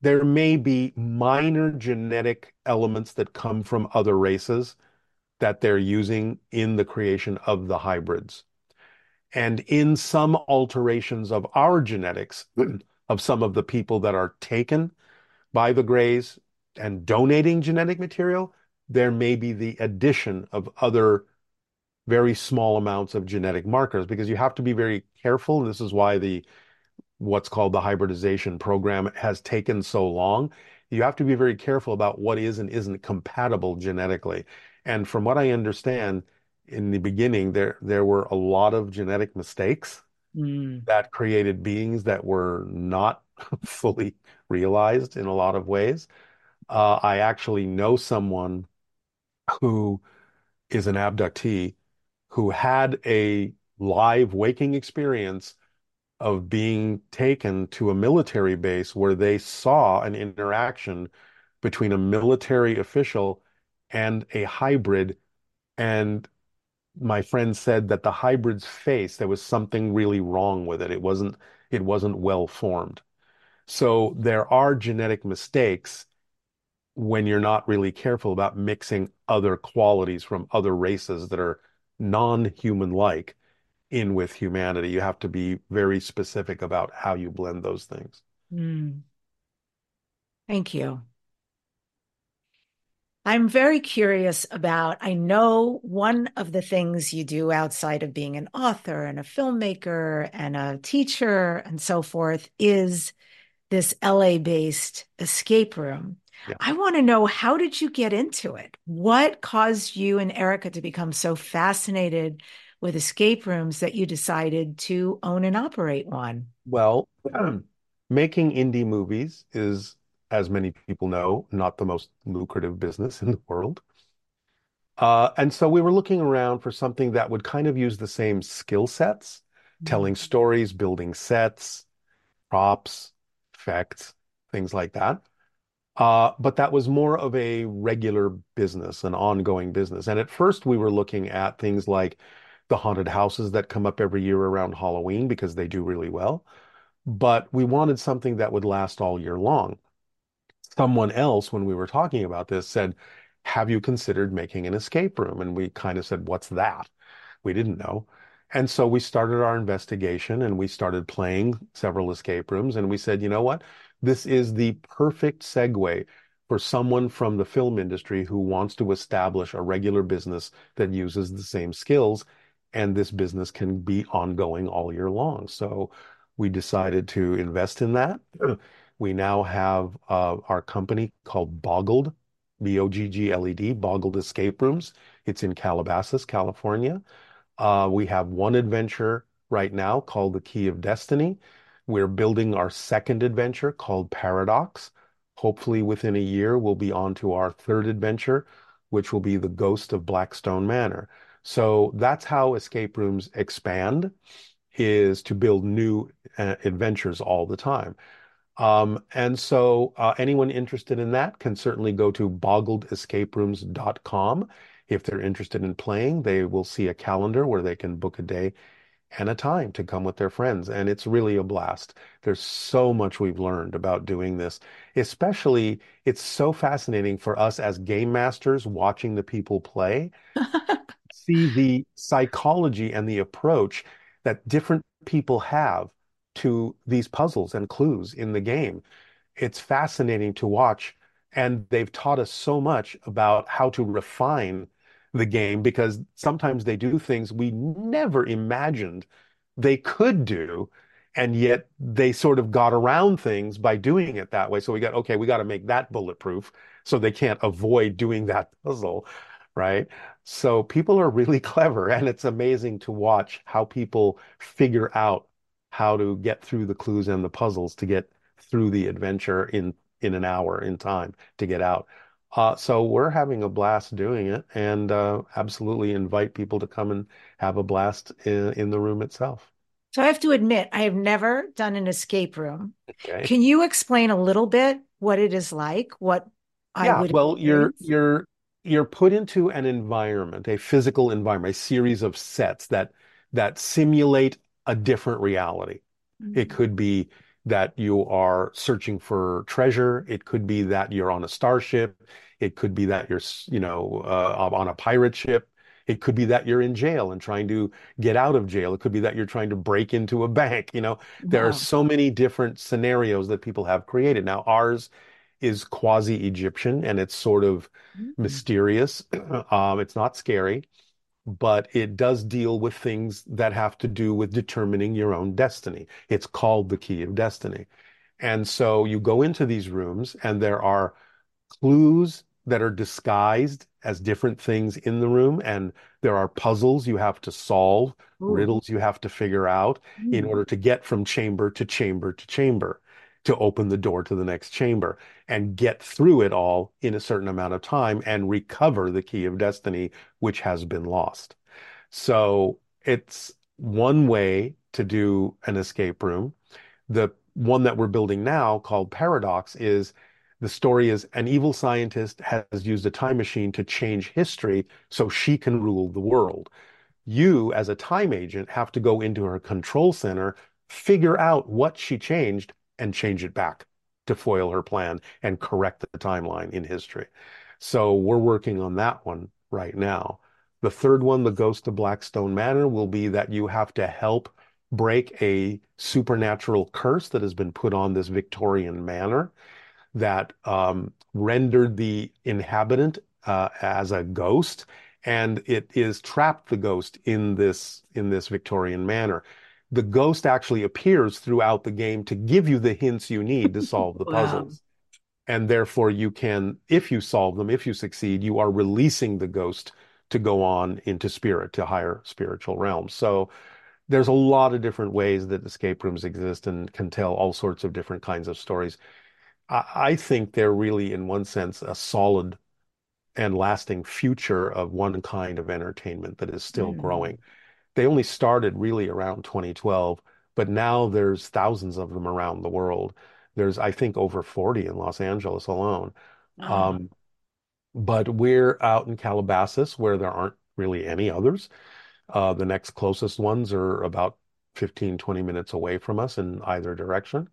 there may be minor genetic elements that come from other races that they're using in the creation of the hybrids. And in some alterations of our genetics, of some of the people that are taken by the Greys and donating genetic material, there may be the addition of other very small amounts of genetic markers because you have to be very careful. And this is why the what's called the hybridization program has taken so long. You have to be very careful about what is and isn't compatible genetically. And from what I understand, in the beginning, there there were a lot of genetic mistakes Mm. that created beings that were not fully realized in a lot of ways. Uh, I actually know someone who is an abductee who had a live waking experience of being taken to a military base where they saw an interaction between a military official and a hybrid. And my friend said that the hybrid's face, there was something really wrong with it. It wasn't, it wasn't well formed. So there are genetic mistakes when you're not really careful about mixing other qualities from other races that are non-human like in with humanity. You have to be very specific about how you blend those things. Mm. Thank you. I'm very curious about, I know one of the things you do outside of being an author and a filmmaker and a teacher and so forth is this LA based escape room. Yeah. I want to know how did you get into it? What caused you and Erica to become so fascinated with escape rooms that you decided to own and operate one? Well, making indie movies is, as many people know, not the most lucrative business in the world. Uh, and so we were looking around for something that would kind of use the same skill sets, telling stories, building sets, props, effects, things like that. Uh, but that was more of a regular business, an ongoing business. And at first, we were looking at things like the haunted houses that come up every year around Halloween because they do really well. But we wanted something that would last all year long. Someone else, when we were talking about this, said, Have you considered making an escape room? And we kind of said, What's that? We didn't know. And so we started our investigation and we started playing several escape rooms. And we said, you know what? This is the perfect segue for someone from the film industry who wants to establish a regular business that uses the same skills. And this business can be ongoing all year long. So we decided to invest in that. We now have uh, our company called Boggled, B O G G L E D, Boggled Escape Rooms. It's in Calabasas, California. Uh, we have one adventure right now called The Key of Destiny. We're building our second adventure called Paradox. Hopefully, within a year, we'll be on to our third adventure, which will be The Ghost of Blackstone Manor. So that's how escape rooms expand, is to build new uh, adventures all the time. Um, and so uh, anyone interested in that can certainly go to boggledescaperooms.com. If they're interested in playing, they will see a calendar where they can book a day and a time to come with their friends. And it's really a blast. There's so much we've learned about doing this. Especially, it's so fascinating for us as game masters watching the people play, see the psychology and the approach that different people have to these puzzles and clues in the game. It's fascinating to watch. And they've taught us so much about how to refine the game because sometimes they do things we never imagined they could do. And yet they sort of got around things by doing it that way. So we got, okay, we got to make that bulletproof so they can't avoid doing that puzzle, right? So people are really clever and it's amazing to watch how people figure out how to get through the clues and the puzzles to get through the adventure in in an hour in time to get out. Uh, so we're having a blast doing it and uh, absolutely invite people to come and have a blast in, in the room itself. So I have to admit, I have never done an escape room. Okay. Can you explain a little bit what it is like? What I Yeah, would well, you're you're you're put into an environment, a physical environment, a series of sets that that simulate a different reality. It could be that you are searching for treasure. It could be that you're on a starship. It could be that you're, you know, uh, on a pirate ship. It could be that you're in jail and trying to get out of jail. It could be that you're trying to break into a bank. You know, there are so many different scenarios that people have created. Now, ours is quasi-Egyptian and it's sort of Mm. mysterious. Um, it's not scary, but it does deal with things that have to do with determining your own destiny. It's called the Key of Destiny. And so you go into these rooms and there are clues that are disguised as different things in the room, and there are puzzles you have to solve, Ooh. riddles you have to figure out in Mm. order to get from chamber to chamber to chamber to open the door to the next chamber and get through it all in a certain amount of time and recover the key of destiny, which has been lost. So it's one way to do an escape room. The one that we're building now called Paradox is the story is an evil scientist has used a time machine to change history so she can rule the world. You, as a time agent, have to go into her control center, figure out what she changed, and change it back to foil her plan and correct the timeline in history. So we're working on that one right now. The third one, The Ghost of Blackstone Manor, will be that you have to help break a supernatural curse that has been put on this Victorian manor that um, rendered the inhabitant uh, as a ghost, and it is trapped the ghost in this in this Victorian manor. The ghost actually appears throughout the game to give you the hints you need to solve the Wow. puzzles. And therefore, you can, if you solve them, if you succeed, you are releasing the ghost to go on into spirit, to higher spiritual realms. So there's a lot of different ways that escape rooms exist and can tell all sorts of different kinds of stories. I, I think they're really, in one sense, a solid and lasting future of one kind of entertainment that is still Mm. growing. They only started really around 2012, but now there's thousands of them around the world. There's, I think, over 40 in Los Angeles alone. Oh, Um, but we're out in Calabasas where there aren't really any others. Uh, the next closest ones are about 15, 20 minutes away from us in either direction.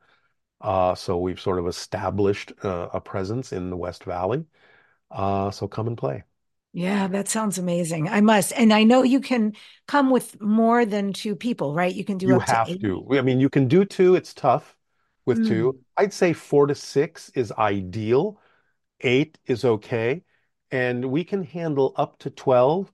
Uh, so we've sort of established uh, a presence in the West Valley. Uh, so come and play. Yeah, that sounds amazing. I must. And I know you can come with more than two people, right? You can do You up to have eight. to. I mean, you can do two. It's tough with two. Mm. I'd say four to six is ideal. Eight is okay. And we can handle up to 12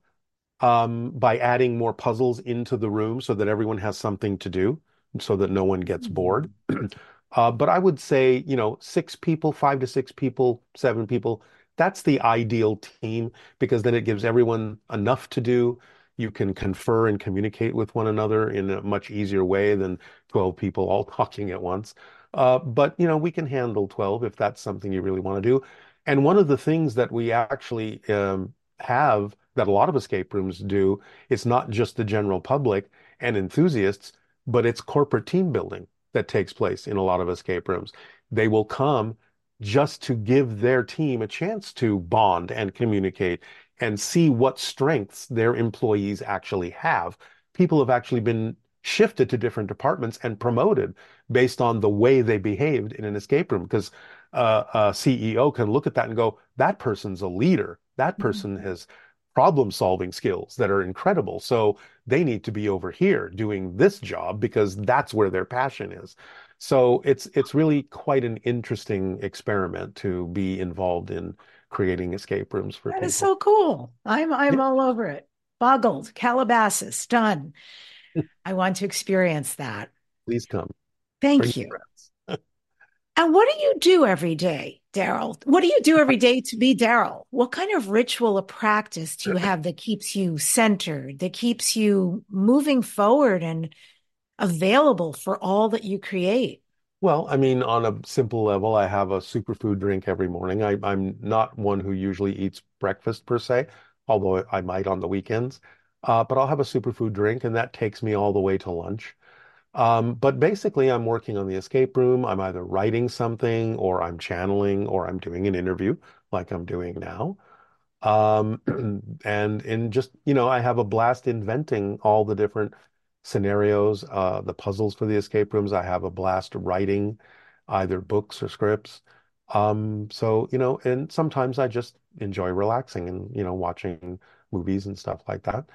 um, by adding more puzzles into the room so that everyone has something to do, so that no one gets bored. Mm. Uh, but I would say, you know, six people, five to six people, seven people, that's the ideal team because then it gives everyone enough to do. You can confer and communicate with one another in a much easier way than 12 people all talking at once. Uh, but, you know, we can handle 12 if that's something you really want to do. And one of the things that we actually um, have that a lot of escape rooms do, it's not just the general public and enthusiasts, but it's corporate team building that takes place in a lot of escape rooms. They will come just to give their team a chance to bond and communicate and see what strengths their employees actually have. People have actually been shifted to different departments and promoted based on the way they behaved in an escape room because uh, a CEO can look at that and go, that person's a leader. That person Mm. has problem solving skills that are incredible. So they need to be over here doing this job because that's where their passion is. So it's it's really quite an interesting experiment to be involved in creating escape rooms for That is people. so cool. I'm I'm Yeah, all over it. Boggled, Calabasas, done. I want to experience that. please come. Bring Thank you. And what do you do every day, Darryl? What do you do every day to be Darryl? What kind of ritual or practice do you have that keeps you centered, that keeps you moving forward and available for all that you create? Well, I mean, on a simple level, I have a superfood drink every morning. I, I'm not one who usually eats breakfast per se, although I might on the weekends. Uh, but I'll have a superfood drink, and that takes me all the way to lunch. Um, but basically, I'm working on the escape room. I'm either writing something, or I'm channeling, or I'm doing an interview like I'm doing now. Um, and in just, you know, I have a blast inventing all the different scenarios, uh, the puzzles for the escape rooms. I have a blast writing either books or scripts. Um, so, you know, and sometimes I just enjoy relaxing and, you know, watching movies and stuff like that.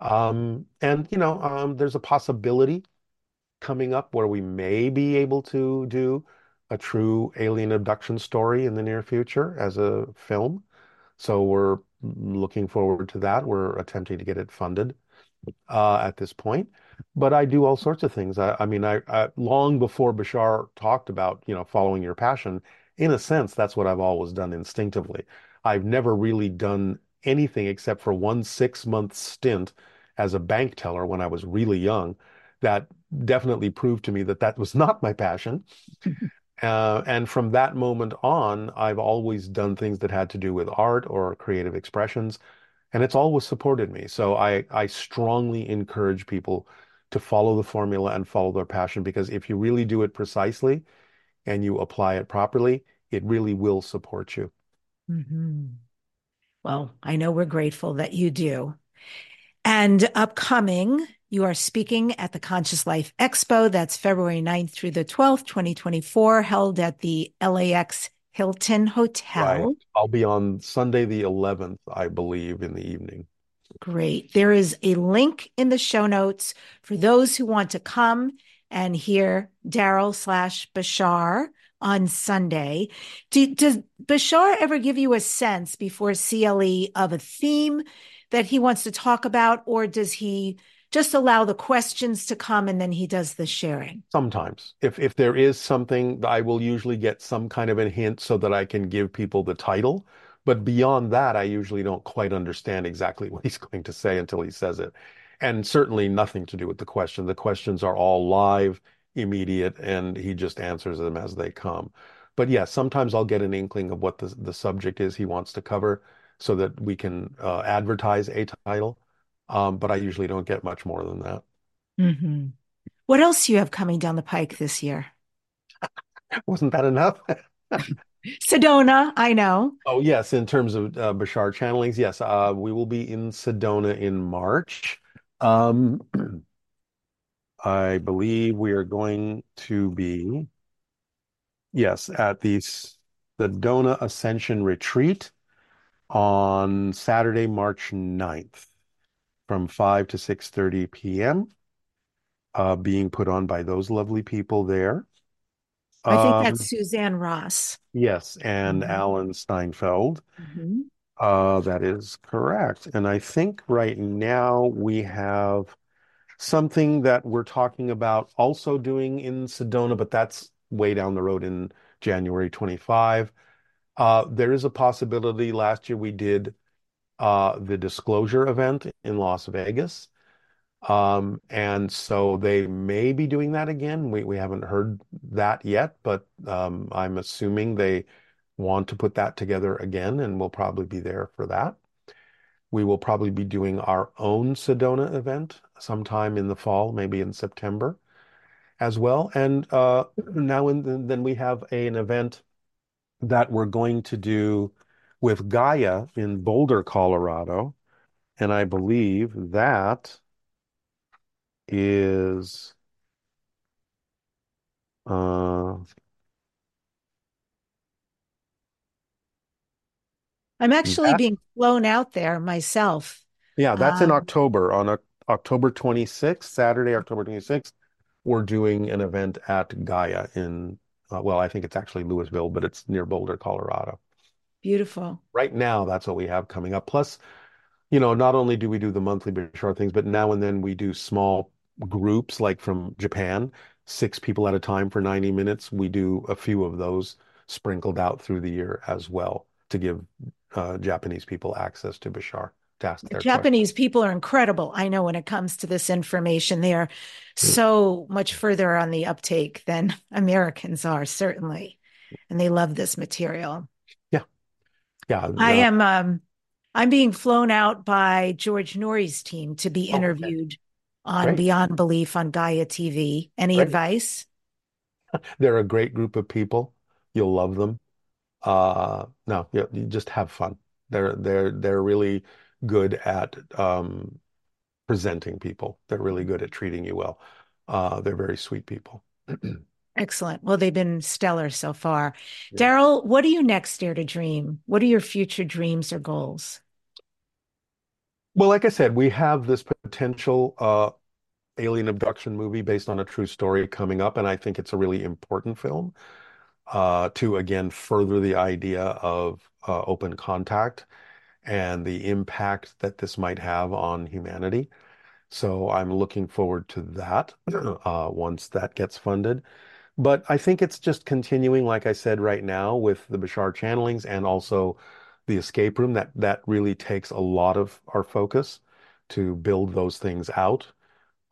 Um, and, you know, um, there's a possibility coming up where we may be able to do a true alien abduction story in the near future as a film. So we're looking forward to that. We're attempting to get it funded uh, at this point. But I do all sorts of things. I, I mean, I, I long before Bashar talked about, you know, following your passion, in a sense, that's what I've always done instinctively. I've never really done anything except for one six month stint as a bank teller when I was really young. That definitely proved to me that that was not my passion. Uh, and from that moment on, I've always done things that had to do with art or creative expressions, and it's always supported me. So I, I strongly encourage people to follow the formula and follow their passion because if you really do it precisely and you apply it properly, it really will support you. Mm-hmm. Well, I know we're grateful that you do. And upcoming, you are speaking at the Conscious Life Expo. That's February 9th through the 12th, 2024, held at the LAX Hilton Hotel. Right. I'll be on Sunday, the 11th, I believe, in the evening. Great. There is a link in the show notes for those who want to come and hear Darryl slash Bashar on Sunday. Do, does Bashar ever give you a sense before CLE of a theme that he wants to talk about, or does he just allow the questions to come and then he does the sharing? Sometimes. If if there is something, I will usually get some kind of a hint so that I can give people the title. But beyond that, I usually don't quite understand exactly what he's going to say until he says it. And certainly nothing to do with the question. The questions are all live immediate and he just answers them as they come. But yeah, sometimes I'll get an inkling of what the, the subject is he wants to cover so that we can uh, advertise a title. Um, but I usually don't get much more than that. Mm-hmm. What else do you have coming down the pike this year? Wasn't that enough? Sedona, I know. Oh, yes. In terms of uh, Bashar channelings, yes, uh, we will be in Sedona in March. Um, I believe we are going to be, yes, at the Sedona Ascension Retreat on Saturday, March 9th from 5 to 6.30 p.m. Uh, being put on by those lovely people there. I think um, that's Suzanne Ross. Yes, and mm-hmm. Alan Steinfeld. Mm-hmm. Uh, that is correct. And I think right now we have something that we're talking about also doing in Sedona, but that's way down the road in January 25. Uh, there is a possibility. Last year we did the disclosure event in Las Vegas. Um, and so they may be doing that again. We, we haven't heard that yet, but um, I'm assuming they want to put that together again, and we'll probably be there for that. We will probably be doing our own Sedona event sometime in the fall, maybe in September as well. And uh, now and then we have an event that we're going to do with Gaia in Boulder, Colorado. And I believe that is uh, I'm actually that, being flown out there myself. Yeah, that's um, in October on a, October 26th, Saturday, October 26th. We're doing an event at Gaia in, uh, well, I think it's actually Louisville, but it's near Boulder, Colorado. Beautiful. Right now, that's what we have coming up. Plus, you know, not only do we do the monthly Bashar things, but now and then we do small groups like from Japan, six people at a time for 90 minutes. We do a few of those sprinkled out through the year as well to give uh, Japanese people access to Bashar. To Japanese questions. people are incredible. I know when it comes to this information, they are so much further on the uptake than Americans are, certainly. And they love this material. Yeah. Yeah. I am um I'm being flown out by George Noory's team to be interviewed oh, okay. on great. Beyond Belief on Gaia TV. Any great. advice? They're a great group of people. You'll love them. Uh, no, you, you just have fun. They're they're they're really good at um, presenting people. They're really good at treating you well. Uh, they're very sweet people. Excellent. Well, they've been stellar so far. Yeah. Darryl, what do you next dare to dream? What are your future dreams or goals? Well, like I said, we have this potential uh, alien abduction movie based on a true story coming up, and I think it's a really important film. uh, to again further the idea of uh, open contact and the impact that this might have on humanity. So I'm looking forward to that uh, once that gets funded. But I think it's just continuing, like I said, right now with the Bashar channelings and also the escape room. That that really takes a lot of our focus to build those things out.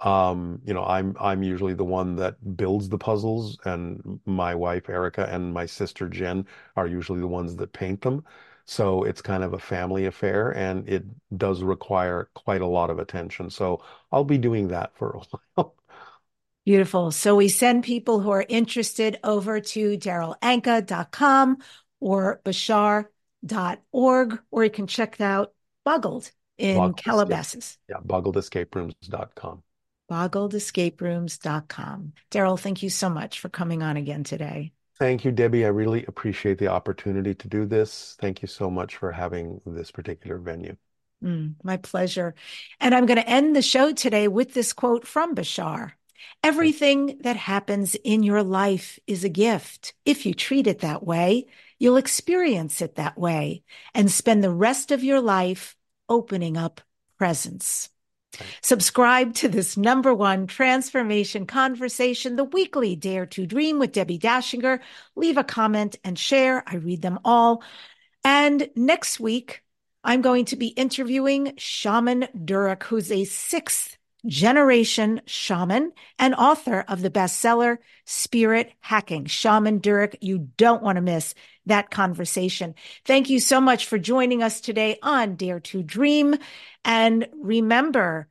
Um, you know, I'm I'm usually the one that builds the puzzles, and my wife Erica and my sister Jen are usually the ones that paint them. So it's kind of a family affair, and it does require quite a lot of attention. So I'll be doing that for a while. Beautiful. So we send people who are interested over to darrylanka.com or bashar.org, or you can check out Boggled in Boggled Calabasas. Escape, yeah, boggledescaperooms.com. Boggledescaperooms.com. Darryl, thank you so much for coming on again today. Thank you, Debbi. I really appreciate the opportunity to do this. Thank you so much for having this particular venue. Mm, my pleasure. And I'm going to end the show today with this quote from Bashar. Everything that happens in your life is a gift. If you treat it that way, you'll experience it that way and spend the rest of your life opening up presents. Subscribe to this number one transformation conversation, the weekly Dare to Dream with Debbi Dachinger. Leave a comment and share. I read them all. And next week, I'm going to be interviewing Shaman Durek, who's a sixth generation shaman and author of the bestseller Spirit Hacking. Shaman Durek, you don't want to miss that conversation. Thank you so much for joining us today on Dare to Dream. And remember,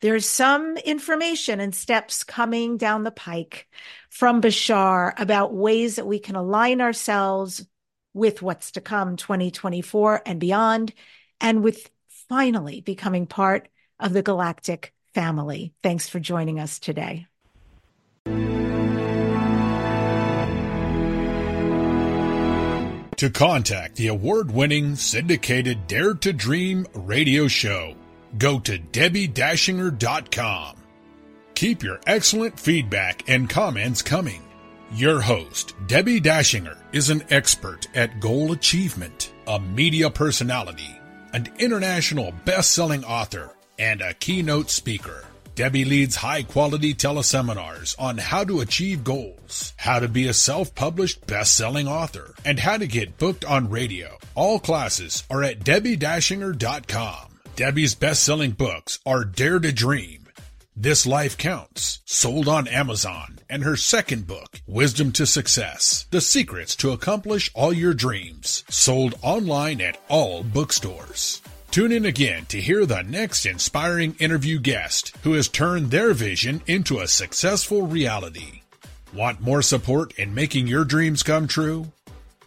there's some information and steps coming down the pike from Bashar about ways that we can align ourselves with what's to come 2024 and beyond, and with finally becoming part of the galactic family. Thanks for joining us today. To contact the award winning syndicated Dare to Dream radio show, go to DebbiDachinger.com. Keep your excellent feedback and comments coming. Your host, Debbi Dachinger, is an expert at goal achievement, a media personality, an international best selling author and a keynote speaker. Debbi leads high quality teleseminars on how to achieve goals, how to be a self published best selling author, and how to get booked on radio. All classes are at DebbiDachinger.com. Debbi's best selling books are Dare to Dream, This Life Counts, sold on Amazon, and her second book, Wisdom to Success The Secrets to Accomplish All Your Dreams, sold online at all bookstores. Tune in again to hear the next inspiring interview guest who has turned their vision into a successful reality. Want more support in making your dreams come true?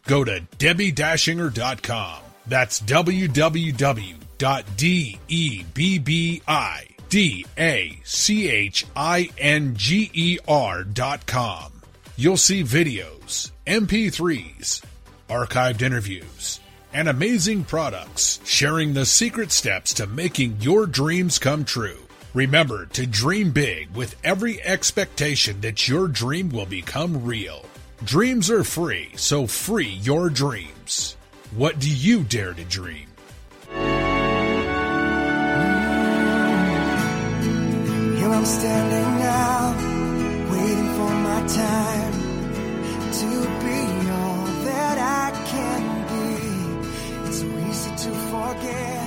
Go to DebbiDachinger.com. That's www.debbidachinger.com. You'll see videos, MP3s, archived interviews, and amazing products, sharing the secret steps to making your dreams come true. Remember to dream big with every expectation that your dream will become real. Dreams are free, so free your dreams. What do you dare to dream? Here I'm standing now, waiting for my time easy to forget.